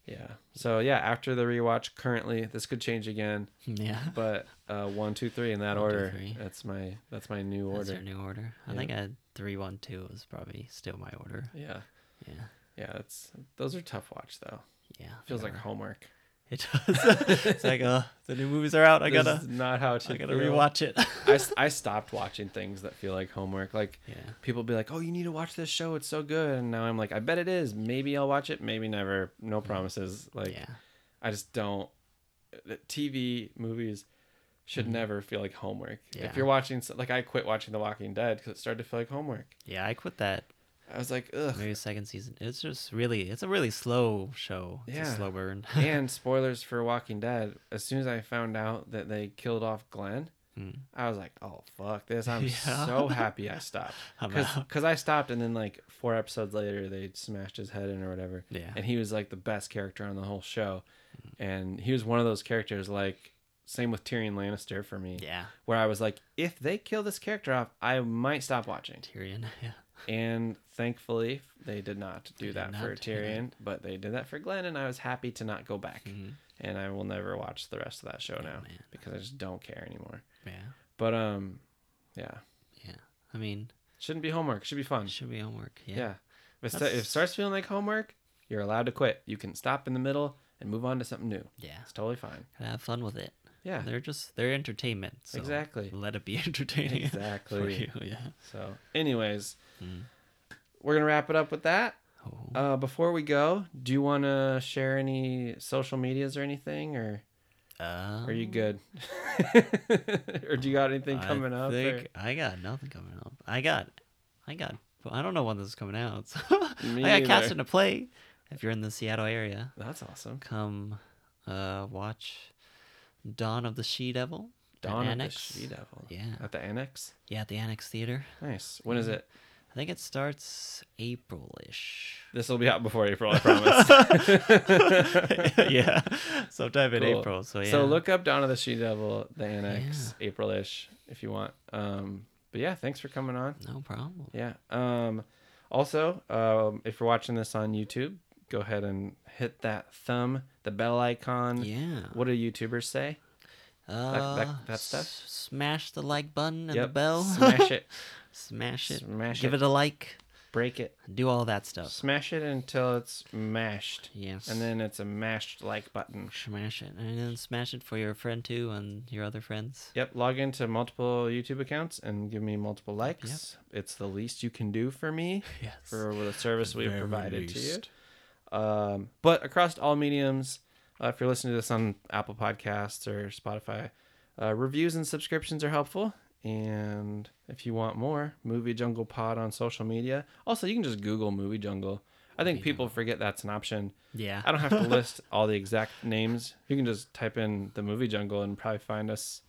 yeah. So yeah, after the rewatch, currently this could change again,
yeah.
but uh, one, two, three in that
One, two,
order.
three.
That's my that's my new
That's
order.
new order. I
Yeah.
think I three one two is probably still my order.
Yeah,
Yeah.
yeah. It's those are tough watch though.
Yeah.
Feels like homework.
It does. it's like uh the new movies are out. I
This
gotta
is not how it
I gotta
feel.
rewatch it.
I, I stopped watching things that feel like homework. Like
yeah.
people be like, "Oh, you need to watch this show. It's so good." And now I'm like, "I bet it is. Maybe I'll watch it. Maybe never. No promises." Like
yeah.
I just don't. TV movies should never feel like homework.
Mm-hmm. Yeah.
If you're watching, like I quit watching The Walking Dead because it started to feel like homework.
Yeah, I quit that
I was like, ugh.
maybe second season. It's just really it's a really slow show. It's
Yeah.
a slow burn.
and spoilers for Walking Dead. As soon as I found out that they killed off Glenn,
Hmm.
I was like, oh fuck this! I'm
Yeah.
so happy I stopped because. I stopped, and then like four episodes later, they smashed his head in or whatever.
Yeah.
and he was like the best character on the whole show,
Hmm.
and he was one of those characters like same with Tyrion Lannister for me,
Yeah.
where I was like, if they kill this character off, I might stop watching.
Tyrion. Yeah.
And thankfully, they did not do
did
that for
do that.
Tyrion, but they did that for Glenn, and I was happy to not go back.
Mhm.
And I will never watch the rest of that show now
man.
because I just don't care anymore.
Yeah.
But um, yeah,
Yeah. I mean,
shouldn't be homework. Should be fun.
should be homework.
Yeah.
Yeah.
If, it if it starts feeling like homework, you're allowed to quit. You can stop in the middle and move on to something new.
Yeah.
It's totally fine.
Have fun with it.
Yeah.
They're just they're entertainment. So
Exactly.
Let it be entertaining. for
Exactly.
you. Yeah.
So, anyways,
Mm.
we're gonna wrap it up with that.
Oh.
Uh, before we go, do you want to share any social medias or anything, or
Um,
are you good? or do you got anything coming
I
up? or-
I got nothing coming up. I got, I got. I don't know when this is coming out. So
Me
I got cast
neither.
in a play. If you're in the Seattle area,
That's awesome.
come uh, watch Dawn of the She Devil.
Dawn of the She Devil.
Yeah,
At the Annex.
yeah, at the Annex Theater.
Nice. When is it?
I think it starts April-ish.
This will be out before April, I promise.
yeah, sometime in April. So yeah.
So look up Dawn of the She Devil, the Annex, April-ish, if you want. Um, but yeah, thanks for coming on.
No problem.
Yeah. Um, also, um, if you're watching this on YouTube, go ahead and hit that thumb, the bell icon.
Yeah.
What do YouTubers say?
Uh,
that- that stuff?
s- Smash the like button and
Yep,
the bell.
Smash it.
Smash it.
Smash
Give
it.
it a like.
Break it.
Do all that stuff.
Smash it until it's mashed.
Yes.
And then it's a mashed like button.
smash it, and then smash it for your friend too and your other friends.
Yep, log into multiple YouTube accounts and give me multiple likes. Yep. It's the least you can do for me
Yes.
for the service we've provided to
least.
you. Um, but across all mediums, uh, if you're listening to this on Apple Podcasts or Spotify, uh, reviews and subscriptions are helpful. And if you want more, Movie Jungle Pod on social media. Also, you can just Google Movie Jungle. I think people forget that's an option.
Yeah.
I don't have to list all the exact names. You can just type in the Movie Jungle and probably find us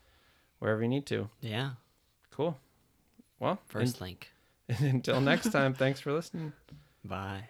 wherever you need to.
Yeah.
Cool. Well,
First link.
until next time, thanks for listening.
Bye.